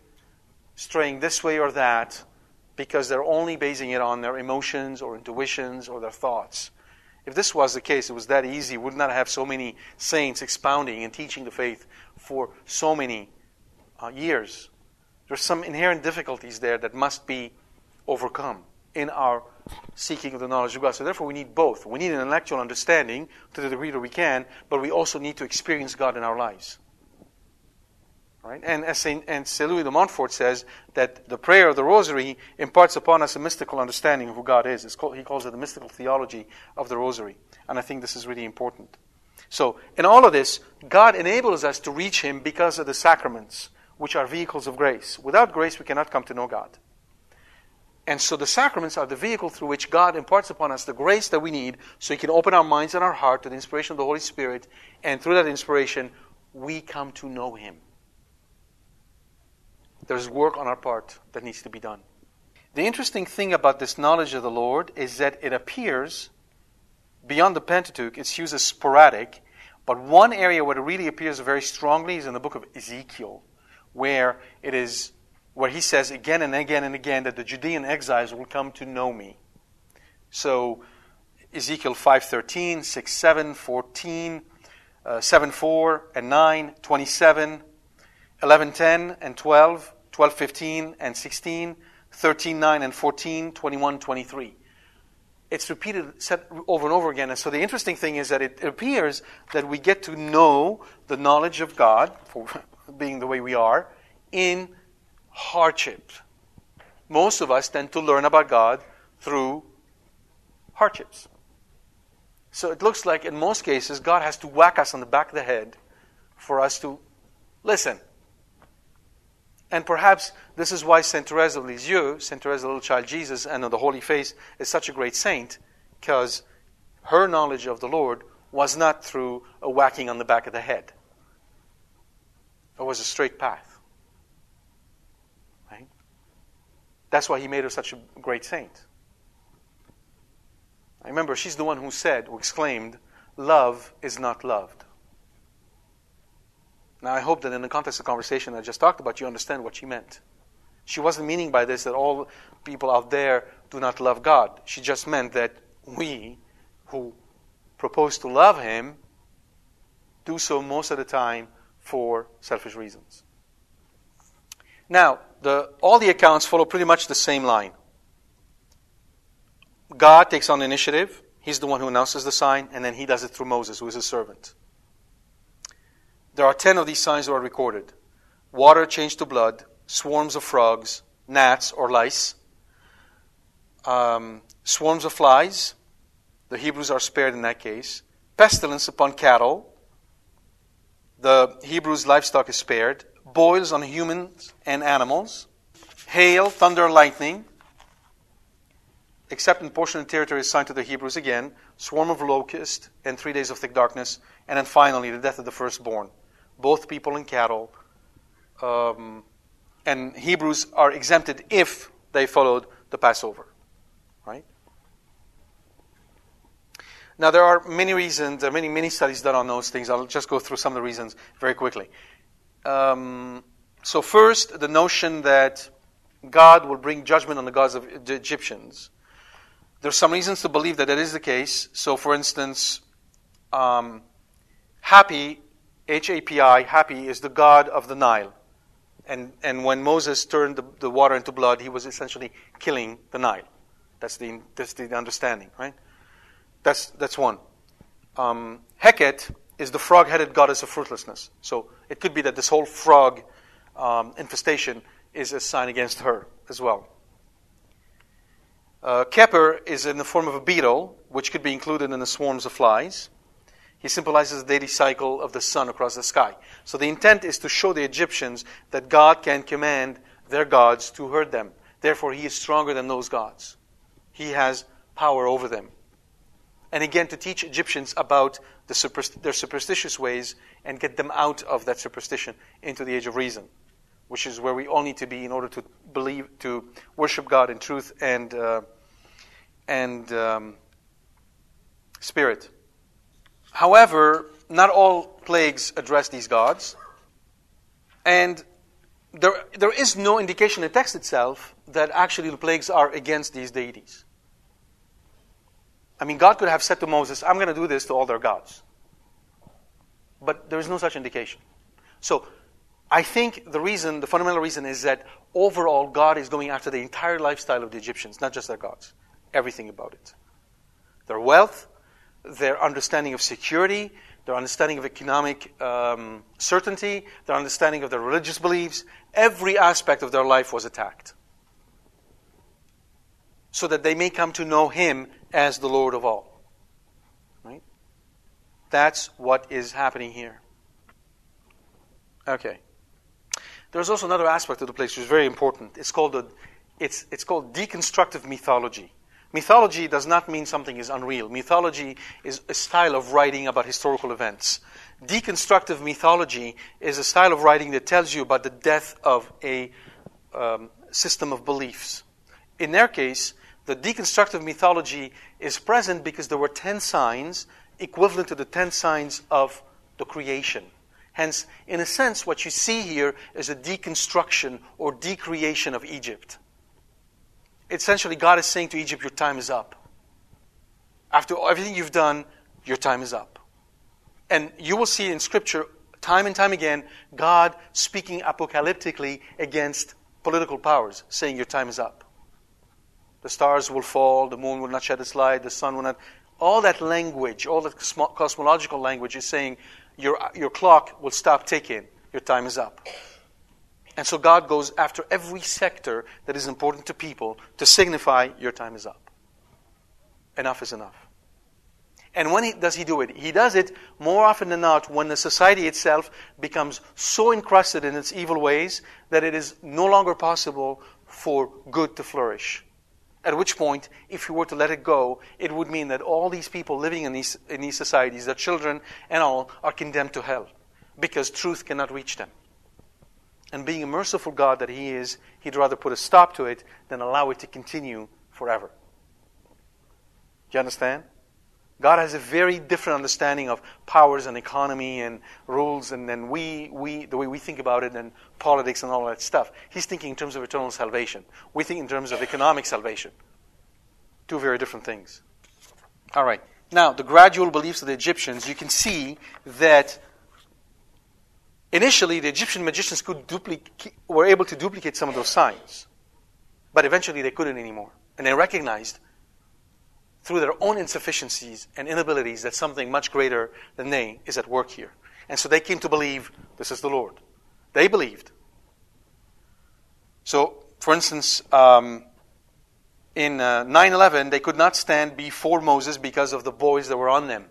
straying this way or that because they're only basing it on their emotions or intuitions or their thoughts. If this was the case, it was that easy, would not have so many saints expounding and teaching the faith for so many uh, years. There's some inherent difficulties there that must be overcome in our seeking of the knowledge of God. So therefore, we need both. We need an intellectual understanding to the degree that we can, but we also need to experience God in our lives. Right? And as Saint, and Saint Louis de Montfort says that the prayer of the Rosary imparts upon us a mystical understanding of who God is. Called, he calls it the mystical theology of the Rosary. And I think this is really important. So, in all of this, God enables us to reach Him because of the sacraments, which are vehicles of grace. Without grace, we cannot come to know God. And so the sacraments are the vehicle through which God imparts upon us the grace that we need so He can open our minds and our heart to the inspiration of the Holy Spirit. And through that inspiration, we come to know Him. There's work on our part that needs to be done. The interesting thing about this knowledge of the Lord is that it appears beyond the Pentateuch, it's used as sporadic, but one area where it really appears very strongly is in the book of Ezekiel, where it is where he says again and again and again that the Judean exiles will come to know me. So Ezekiel 5:13, 6, 7, 14, uh, 7, 4, and 9, 27, 11, 10, and 12, 12, 15, and 16, 13, 9, and 14, 21, 23. It's repeated said over and over again. And so the interesting thing is that it appears that we get to know the knowledge of God, for <laughs> being the way we are, in hardships. Most of us tend to learn about God through hardships. So it looks like in most cases, God has to whack us on the back of the head for us to listen. And perhaps this is why Saint Therese of Lisieux, Saint Therese, the little child Jesus, and of the Holy Face, is such a great saint, because her knowledge of the Lord was not through a whacking on the back of the head. It was a straight path. That's why he made her such a great saint. I remember she's the one who said, who exclaimed, Love is not loved. Now, I hope that in the context of the conversation I just talked about, you understand what she meant. She wasn't meaning by this that all people out there do not love God. She just meant that we who propose to love Him do so most of the time for selfish reasons. Now, the, all the accounts follow pretty much the same line. God takes on the initiative. He's the one who announces the sign, and then he does it through Moses, who is his servant. There are 10 of these signs that are recorded water changed to blood, swarms of frogs, gnats or lice, um, swarms of flies. The Hebrews are spared in that case. Pestilence upon cattle. The Hebrews' livestock is spared. Boils on humans and animals. Hail, thunder, lightning. Except in portion of territory assigned to the Hebrews again. Swarm of locusts and three days of thick darkness. And then finally, the death of the firstborn. Both people and cattle. Um, and Hebrews are exempted if they followed the Passover. Right? Now, there are many reasons, there are many, many studies done on those things. I'll just go through some of the reasons very quickly. Um, so, first, the notion that God will bring judgment on the gods of the Egyptians. There's some reasons to believe that that is the case. So, for instance, um, Hapi, H A P I, Hapi is the god of the Nile. And, and when Moses turned the, the water into blood, he was essentially killing the Nile. That's the, that's the understanding, right? That's, that's one. Um, Heket is the frog headed goddess of fruitlessness. So it could be that this whole frog um, infestation is a sign against her as well. Uh, Kheper is in the form of a beetle, which could be included in the swarms of flies. He symbolizes the daily cycle of the sun across the sky. So the intent is to show the Egyptians that God can command their gods to hurt them. Therefore, he is stronger than those gods. He has power over them. And again, to teach Egyptians about the their superstitious ways and get them out of that superstition into the age of reason, which is where we all need to be in order to believe, to worship God in truth and, uh, and um, spirit. However, not all plagues address these gods. And there, there is no indication in the text itself that actually the plagues are against these deities. I mean, God could have said to Moses, I'm going to do this to all their gods. But there is no such indication. So, I think the reason, the fundamental reason is that overall God is going after the entire lifestyle of the Egyptians, not just their gods. Everything about it. Their wealth, their understanding of security, their understanding of economic um, certainty, their understanding of their religious beliefs, every aspect of their life was attacked. So that they may come to know Him as the Lord of all. Right? That's what is happening here. Okay. There's also another aspect of the place which is very important. It's called, a, it's, it's called deconstructive mythology. Mythology does not mean something is unreal. Mythology is a style of writing about historical events. Deconstructive mythology is a style of writing that tells you about the death of a um, system of beliefs. In their case, the deconstructive mythology is present because there were 10 signs equivalent to the 10 signs of the creation. Hence, in a sense, what you see here is a deconstruction or decreation of Egypt essentially God is saying to Egypt, Your time is up. After everything you've done, your time is up. And you will see in Scripture, time and time again, God speaking apocalyptically against political powers, saying, Your time is up. The stars will fall, the moon will not shed its light, the sun will not. All that language, all that cosmological language is saying, Your, your clock will stop ticking, your time is up. And so God goes after every sector that is important to people to signify your time is up. Enough is enough. And when he, does he do it? He does it more often than not when the society itself becomes so encrusted in its evil ways that it is no longer possible for good to flourish. At which point, if you were to let it go, it would mean that all these people living in these, in these societies, their children and all, are condemned to hell because truth cannot reach them. And being a merciful God that He is, He'd rather put a stop to it than allow it to continue forever. Do you understand? God has a very different understanding of powers and economy and rules and then we, we the way we think about it and politics and all that stuff. He's thinking in terms of eternal salvation. We think in terms of economic salvation. Two very different things. All right. Now, the gradual beliefs of the Egyptians, you can see that Initially, the Egyptian magicians could duplicate, were able to duplicate some of those signs, but eventually they couldn't anymore. And they recognized through their own insufficiencies and inabilities that something much greater than they is at work here. And so they came to believe this is the Lord. They believed. So, for instance, um, in uh, 9 11, they could not stand before Moses because of the boys that were on them.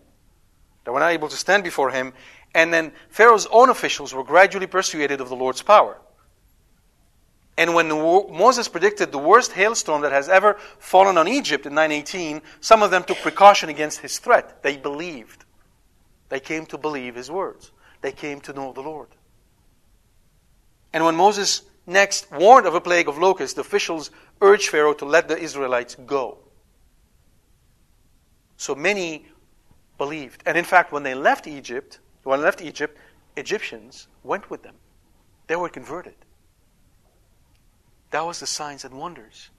They were not able to stand before him. And then Pharaoh's own officials were gradually persuaded of the Lord's power. And when Moses predicted the worst hailstorm that has ever fallen on Egypt in 918, some of them took precaution against his threat. They believed. They came to believe his words. They came to know the Lord. And when Moses next warned of a plague of locusts, the officials urged Pharaoh to let the Israelites go. So many believed. And in fact, when they left Egypt, when they left Egypt, Egyptians went with them. They were converted. That was the signs and wonders.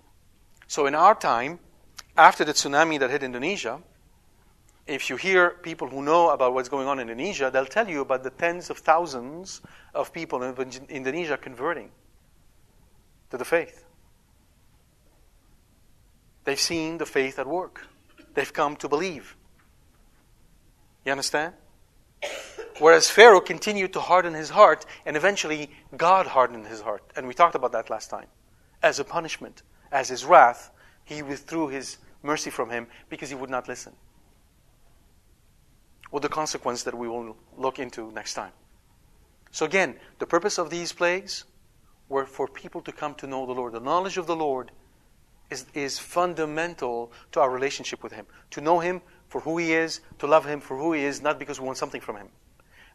So in our time, after the tsunami that hit Indonesia, if you hear people who know about what's going on in Indonesia, they'll tell you about the tens of thousands of people in Indonesia converting to the faith. They've seen the faith at work. They've come to believe. You understand? Whereas Pharaoh continued to harden his heart, and eventually God hardened his heart. And we talked about that last time as a punishment, as his wrath, he withdrew his mercy from him because he would not listen. With the consequence that we will look into next time. So, again, the purpose of these plagues were for people to come to know the Lord. The knowledge of the Lord is, is fundamental to our relationship with Him. To know Him for who He is, to love Him for who He is, not because we want something from Him.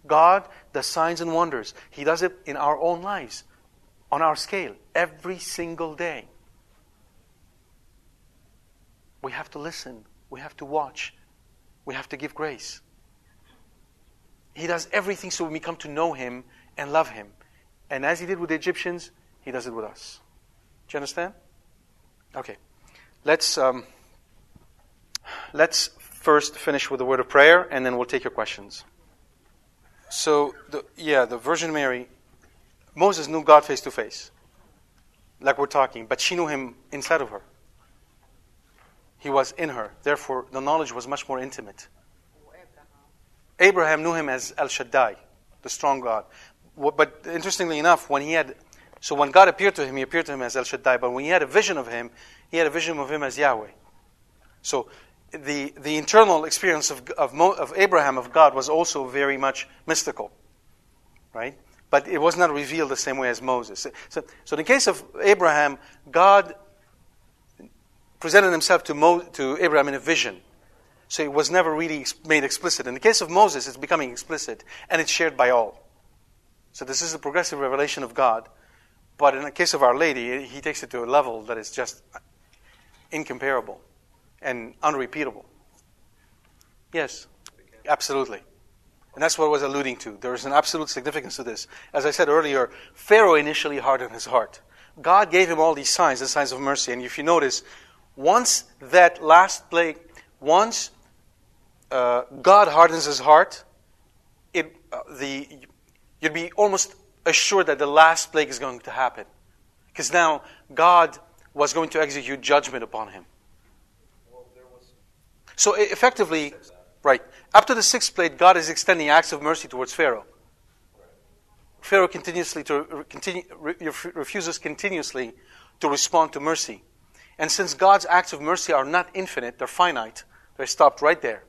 God does signs and wonders. He does it in our own lives on our scale every single day. We have to listen, we have to watch, we have to give grace. He does everything so we come to know Him and love Him. And as He did with the Egyptians, He does it with us. Do you understand? Okay. Let's, um, let's first finish with a word of prayer and then we'll take your questions. So, the, yeah, the Virgin Mary Moses knew God face to face, like we're talking, but she knew him inside of her. He was in her. Therefore, the knowledge was much more intimate. Abraham knew him as El Shaddai, the strong God. But interestingly enough, when he had, so when God appeared to him, he appeared to him as El Shaddai. But when he had a vision of him, he had a vision of him as Yahweh. So the, the internal experience of, of, of Abraham, of God, was also very much mystical. Right? But it was not revealed the same way as Moses. So, so in the case of Abraham, God presented himself to, Mo, to Abraham in a vision. So it was never really made explicit. In the case of Moses, it's becoming explicit, and it's shared by all. So this is a progressive revelation of God. But in the case of Our Lady, he takes it to a level that is just incomparable and unrepeatable. Yes, absolutely. And that's what I was alluding to. There is an absolute significance to this. As I said earlier, Pharaoh initially hardened his heart. God gave him all these signs, the signs of mercy. And if you notice, once that last plague, once uh, God hardens his heart, it, uh, the, you'd be almost assured that the last plague is going to happen. Because now God was going to execute judgment upon him. So effectively, right, up to the sixth plague, God is extending acts of mercy towards Pharaoh. Pharaoh continuously to, continue, refuses continuously to respond to mercy. And since God's acts of mercy are not infinite, they're finite, they're stopped right there.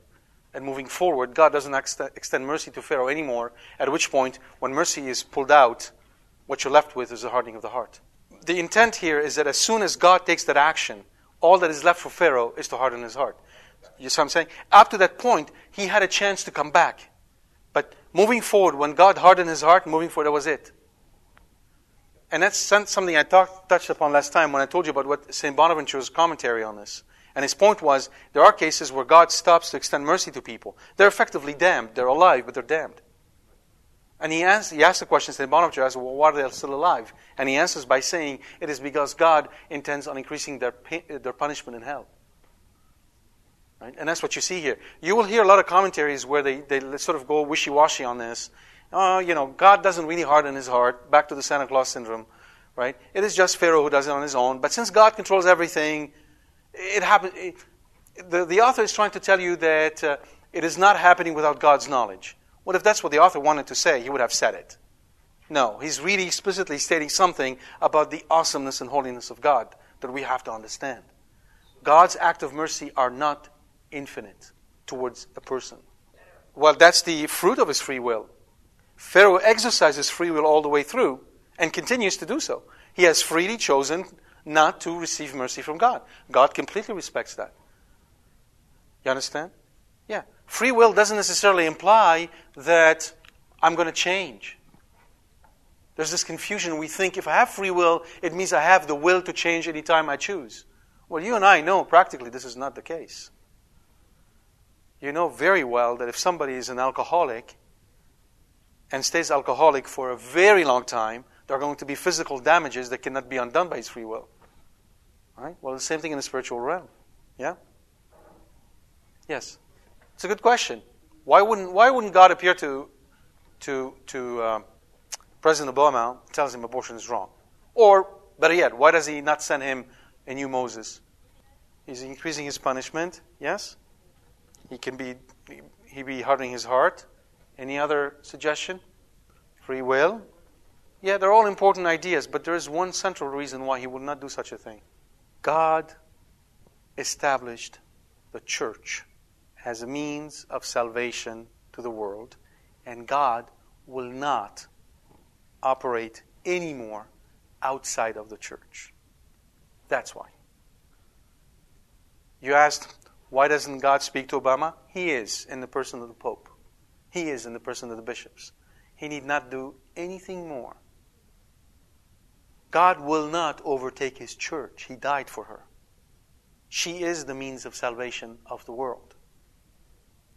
And moving forward, God doesn't extend mercy to Pharaoh anymore, at which point, when mercy is pulled out, what you're left with is a hardening of the heart. The intent here is that as soon as God takes that action, all that is left for Pharaoh is to harden his heart. You see what I'm saying? Up to that point, he had a chance to come back. But moving forward, when God hardened his heart, moving forward, that was it. And that's something I talked, touched upon last time when I told you about what St. Bonaventure's commentary on this. And his point was there are cases where God stops to extend mercy to people. They're effectively damned. They're alive, but they're damned. And he asks, he asks the question, St. Bonaventure asks, well, why are they still alive? And he answers by saying, it is because God intends on increasing their, their punishment in hell. Right? And that's what you see here. You will hear a lot of commentaries where they, they sort of go wishy washy on this. Oh, you know, God doesn't really harden his heart. Back to the Santa Claus syndrome. Right? It is just Pharaoh who does it on his own. But since God controls everything, it happens. The, the author is trying to tell you that uh, it is not happening without God's knowledge. Well, if that's what the author wanted to say, he would have said it. No, he's really explicitly stating something about the awesomeness and holiness of God that we have to understand. God's act of mercy are not infinite towards a person. Well, that's the fruit of his free will. Pharaoh exercises free will all the way through and continues to do so. He has freely chosen not to receive mercy from God. God completely respects that. You understand? Yeah. Free will doesn't necessarily imply that I'm going to change. There's this confusion. We think if I have free will, it means I have the will to change anytime I choose. Well, you and I know practically this is not the case. You know very well that if somebody is an alcoholic and stays alcoholic for a very long time, there are going to be physical damages that cannot be undone by his free will. Right? Well, the same thing in the spiritual realm. Yeah? Yes. It's a good question. Why wouldn't, why wouldn't God appear to, to, to uh, President Obama and tells him abortion is wrong? Or, better yet, why does he not send him a new Moses? He's increasing his punishment, yes? He can be, he be hardening his heart. Any other suggestion? Free will? Yeah, they're all important ideas, but there is one central reason why he would not do such a thing. God established the church as a means of salvation to the world, and God will not operate anymore outside of the church. That's why. You asked, why doesn't God speak to Obama? He is in the person of the Pope. He is in the person of the bishops. He need not do anything more God will not overtake his church. He died for her. She is the means of salvation of the world.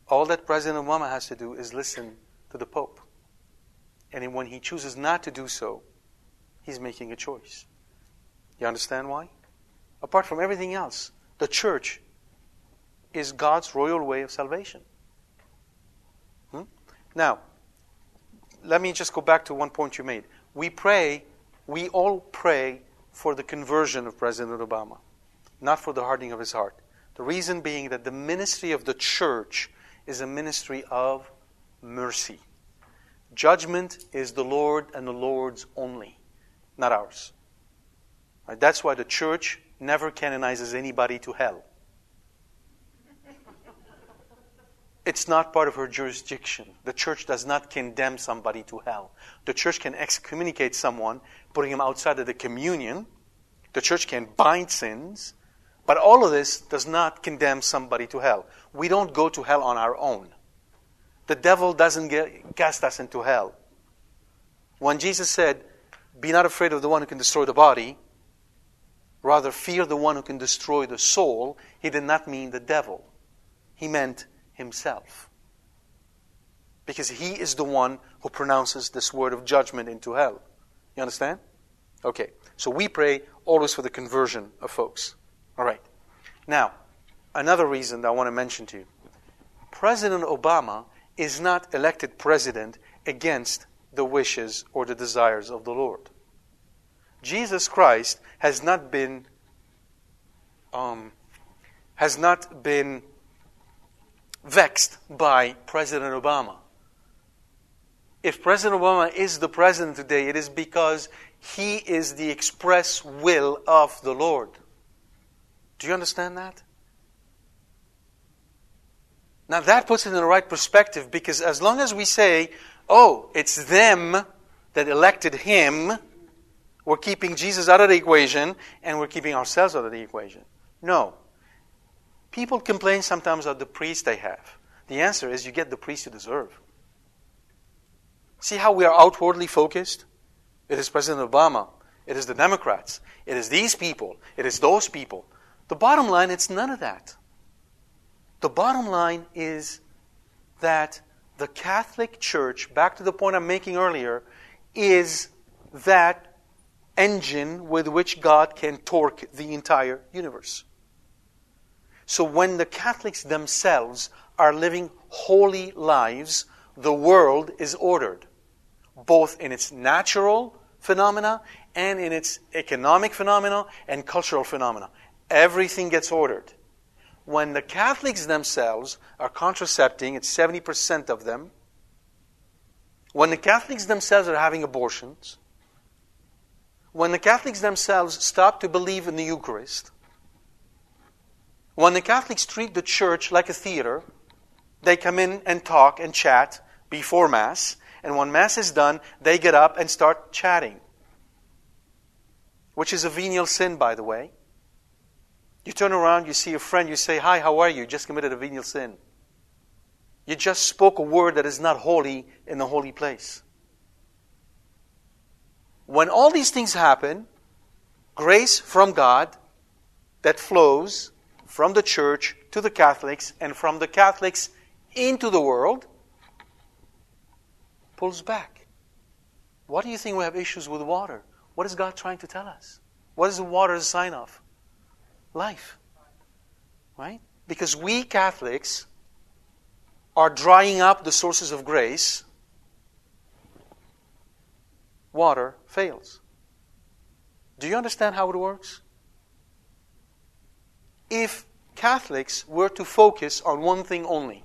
All that President Obama has to do is listen to the Pope. And when he chooses not to do so, he's making a choice. You understand why? Apart from everything else, the church is God's royal way of salvation. Hmm? Now, let me just go back to one point you made. We pray we all pray for the conversion of President Obama, not for the hardening of his heart. The reason being that the ministry of the church is a ministry of mercy. Judgment is the Lord and the Lord's only, not ours. Right? That's why the church never canonizes anybody to hell. It's not part of her jurisdiction. The church does not condemn somebody to hell. The church can excommunicate someone, putting him outside of the communion. The church can bind sins. But all of this does not condemn somebody to hell. We don't go to hell on our own. The devil doesn't get, cast us into hell. When Jesus said, Be not afraid of the one who can destroy the body, rather fear the one who can destroy the soul, he did not mean the devil. He meant himself. Because he is the one who pronounces this word of judgment into hell. You understand? Okay. So we pray always for the conversion of folks. All right. Now, another reason that I want to mention to you President Obama is not elected president against the wishes or the desires of the Lord. Jesus Christ has not been um, has not been vexed by President Obama. If President Obama is the president today, it is because he is the express will of the Lord. Do you understand that? Now that puts it in the right perspective because as long as we say, oh, it's them that elected him, we're keeping Jesus out of the equation and we're keeping ourselves out of the equation. No. People complain sometimes of the priest they have. The answer is you get the priest you deserve. See how we are outwardly focused? It is President Obama. It is the Democrats. It is these people. It is those people. The bottom line, it's none of that. The bottom line is that the Catholic Church, back to the point I'm making earlier, is that engine with which God can torque the entire universe. So when the Catholics themselves are living holy lives, the world is ordered, both in its natural phenomena and in its economic phenomena and cultural phenomena. Everything gets ordered. When the Catholics themselves are contracepting, it's 70% of them, when the Catholics themselves are having abortions, when the Catholics themselves stop to believe in the Eucharist, when the Catholics treat the church like a theater, they come in and talk and chat before Mass, and when Mass is done, they get up and start chatting, which is a venial sin, by the way. You turn around, you see a friend, you say, Hi, how are you? You just committed a venial sin. You just spoke a word that is not holy in the holy place. When all these things happen, grace from God that flows from the church to the Catholics and from the Catholics into the world pulls back. What do you think we have issues with water? What is God trying to tell us? What is the water a sign of? Life. Right? Because we Catholics are drying up the sources of grace, water fails. Do you understand how it works? If Catholics were to focus on one thing only,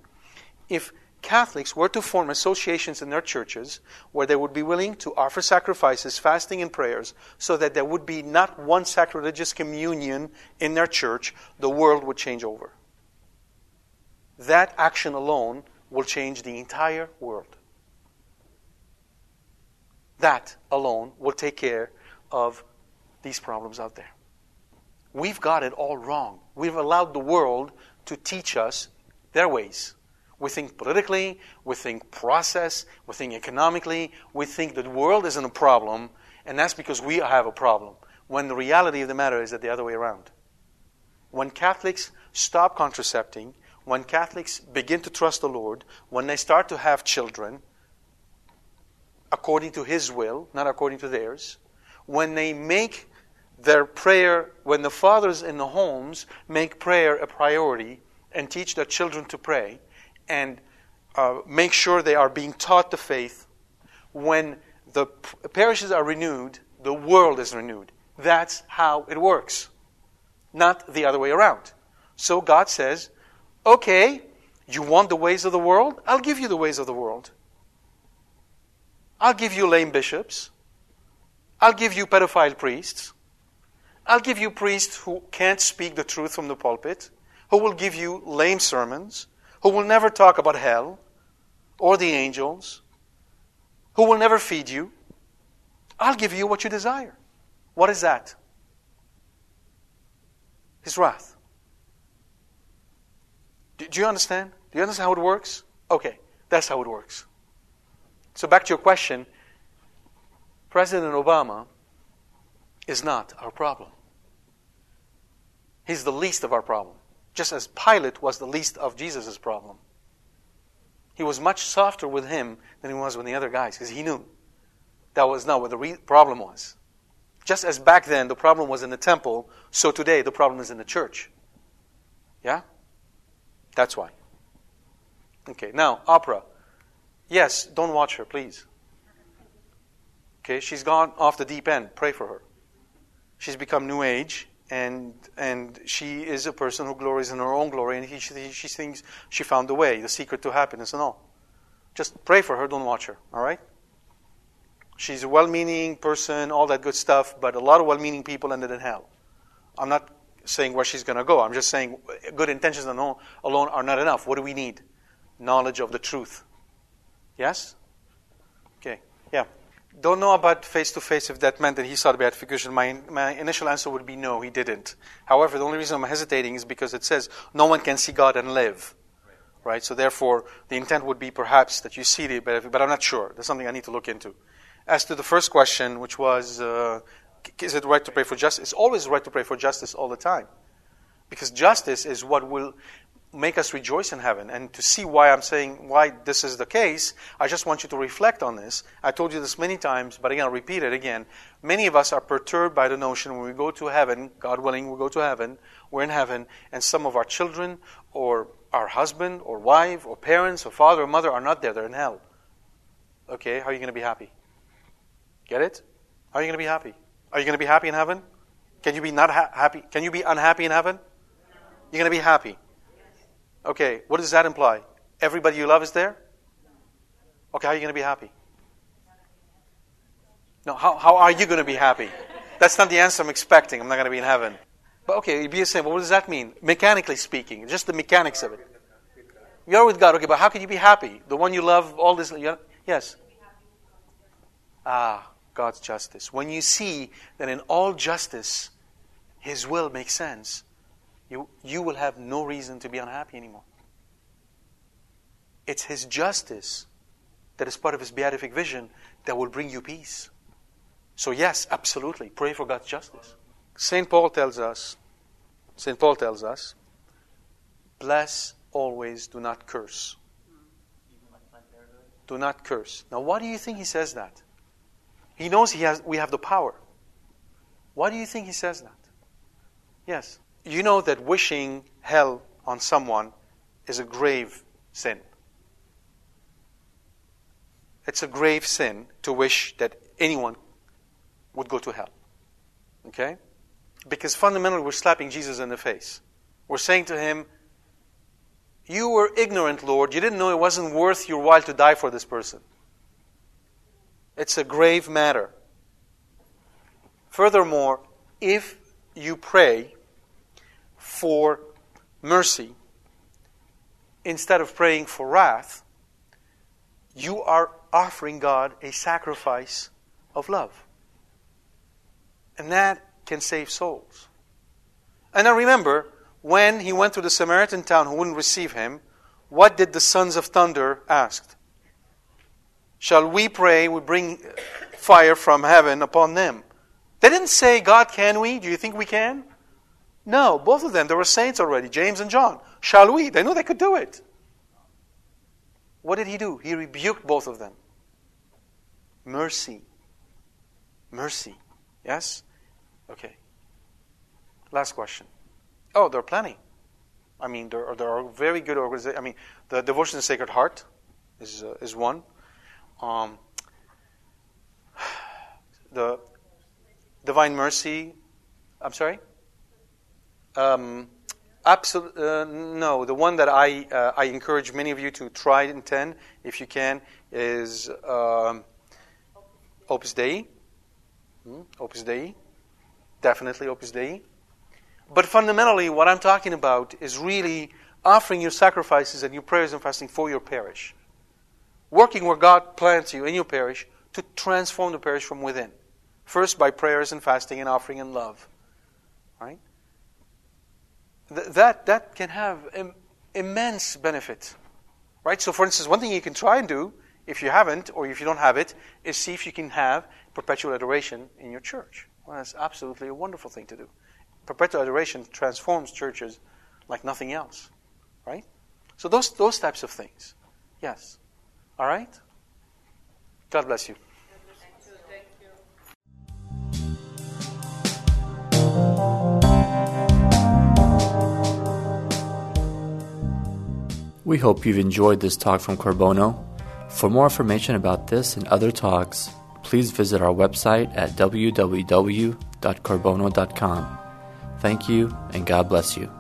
if Catholics were to form associations in their churches where they would be willing to offer sacrifices, fasting, and prayers so that there would be not one sacrilegious communion in their church, the world would change over. That action alone will change the entire world. That alone will take care of these problems out there. We've got it all wrong. We've allowed the world to teach us their ways. We think politically, we think process, we think economically, we think the world isn't a problem, and that's because we have a problem. When the reality of the matter is that the other way around. When Catholics stop contracepting, when Catholics begin to trust the Lord, when they start to have children according to His will, not according to theirs, when they make their prayer, when the fathers in the homes make prayer a priority and teach their children to pray, and uh, make sure they are being taught the faith. When the parishes are renewed, the world is renewed. That's how it works, not the other way around. So God says, okay, you want the ways of the world? I'll give you the ways of the world. I'll give you lame bishops. I'll give you pedophile priests. I'll give you priests who can't speak the truth from the pulpit, who will give you lame sermons who will never talk about hell or the angels, who will never feed you. I'll give you what you desire. What is that? His wrath. Do, do you understand? Do you understand how it works? Okay, that's how it works. So, back to your question President Obama is not our problem. He's the least of our problem just as Pilate was the least of Jesus' problem. He was much softer with him than he was with the other guys because he knew that was not what the re- problem was. Just as back then the problem was in the temple, so today the problem is in the church. Yeah? That's why. Okay, now, Oprah. Yes, don't watch her, please. Okay, she's gone off the deep end. Pray for her. She's become New Age and and she is a person who glories in her own glory, and he, she, she thinks she found the way, the secret to happiness, and all. Just pray for her, don't watch her. All right? She's a well-meaning person, all that good stuff, but a lot of well-meaning people ended in hell. I'm not saying where she's going to go. I'm just saying good intentions alone are not enough. What do we need? Knowledge of the truth. Yes? Okay. Yeah don't know about face to face if that meant that he saw the beatification. My, my initial answer would be no, he didn't. However, the only reason I'm hesitating is because it says no one can see God and live. Right? So therefore, the intent would be perhaps that you see the beatification, but I'm not sure. That's something I need to look into. As to the first question, which was, uh, is it right to pray for justice? It's always right to pray for justice all the time. Because justice is what will make us rejoice in heaven. And to see why I'm saying why this is the case, I just want you to reflect on this. I told you this many times, but again, I'll repeat it again. Many of us are perturbed by the notion when we go to heaven, God willing, we go to heaven, we're in heaven, and some of our children or our husband or wife or parents or father or mother are not there, they're in hell. Okay, how are you going to be happy? Get it? How are you going to be happy? Are you going to be happy in heaven? Can you be not ha- happy? Can you be unhappy in heaven? You're going to be happy. Okay, what does that imply? Everybody you love is there? Okay, how are you going to be happy? No, how, how are you going to be happy? That's not the answer I'm expecting. I'm not going to be in heaven. But okay, you'd be saint. But what does that mean? Mechanically speaking, just the mechanics of it. You're with God, okay, but how can you be happy? The one you love, all this. Yes? Ah, God's justice. When you see that in all justice, His will makes sense, you, you will have no reason to be unhappy anymore. It's His justice that is part of His beatific vision that will bring you peace. So, yes, absolutely, pray for God's justice. St. Paul tells us, St. Paul tells us, bless always, do not curse. Do not curse. Now, why do you think he says that? He knows he has, we have the power. Why do you think he says that? Yes. You know that wishing hell on someone is a grave sin. It's a grave sin to wish that anyone would go to hell. Okay? Because fundamentally, we're slapping Jesus in the face. We're saying to him, You were ignorant, Lord. You didn't know it wasn't worth your while to die for this person. It's a grave matter. Furthermore, if you pray for mercy instead of praying for wrath, you are offering God a sacrifice of love. And that can save souls. And now remember, when he went to the Samaritan town who wouldn't receive him, what did the sons of thunder ask? Shall we pray, we bring fire from heaven upon them? They didn't say, God, can we? Do you think we can? No, both of them, they were saints already, James and John. Shall we? They knew they could do it. What did he do? He rebuked both of them. Mercy. Mercy. Yes? Okay. Last question. Oh, there are plenty. I mean, there are, there are very good organizations. I mean, the Devotion to the Sacred Heart is, uh, is one. Um, <sighs> the Divine Mercy. I'm sorry? Um, uh, no, the one that I, uh, I encourage many of you to try and attend, if you can, is um, Opus Dei. Hmm? Opus Dei. Definitely Opus Dei. But fundamentally, what I'm talking about is really offering your sacrifices and your prayers and fasting for your parish. Working where God plants you in your parish to transform the parish from within. First by prayers and fasting and offering and love. Right? Th- that, that can have Im- immense benefit. Right? So, for instance, one thing you can try and do, if you haven't or if you don't have it, is see if you can have perpetual adoration in your church. Well, that's absolutely a wonderful thing to do. Perpetual adoration transforms churches like nothing else. Right? So, those, those types of things. Yes. All right? God bless you. We hope you've enjoyed this talk from Qorbono. For more information about this and other talks, please visit our website at www.qorbono.com. Thank you, and God bless you.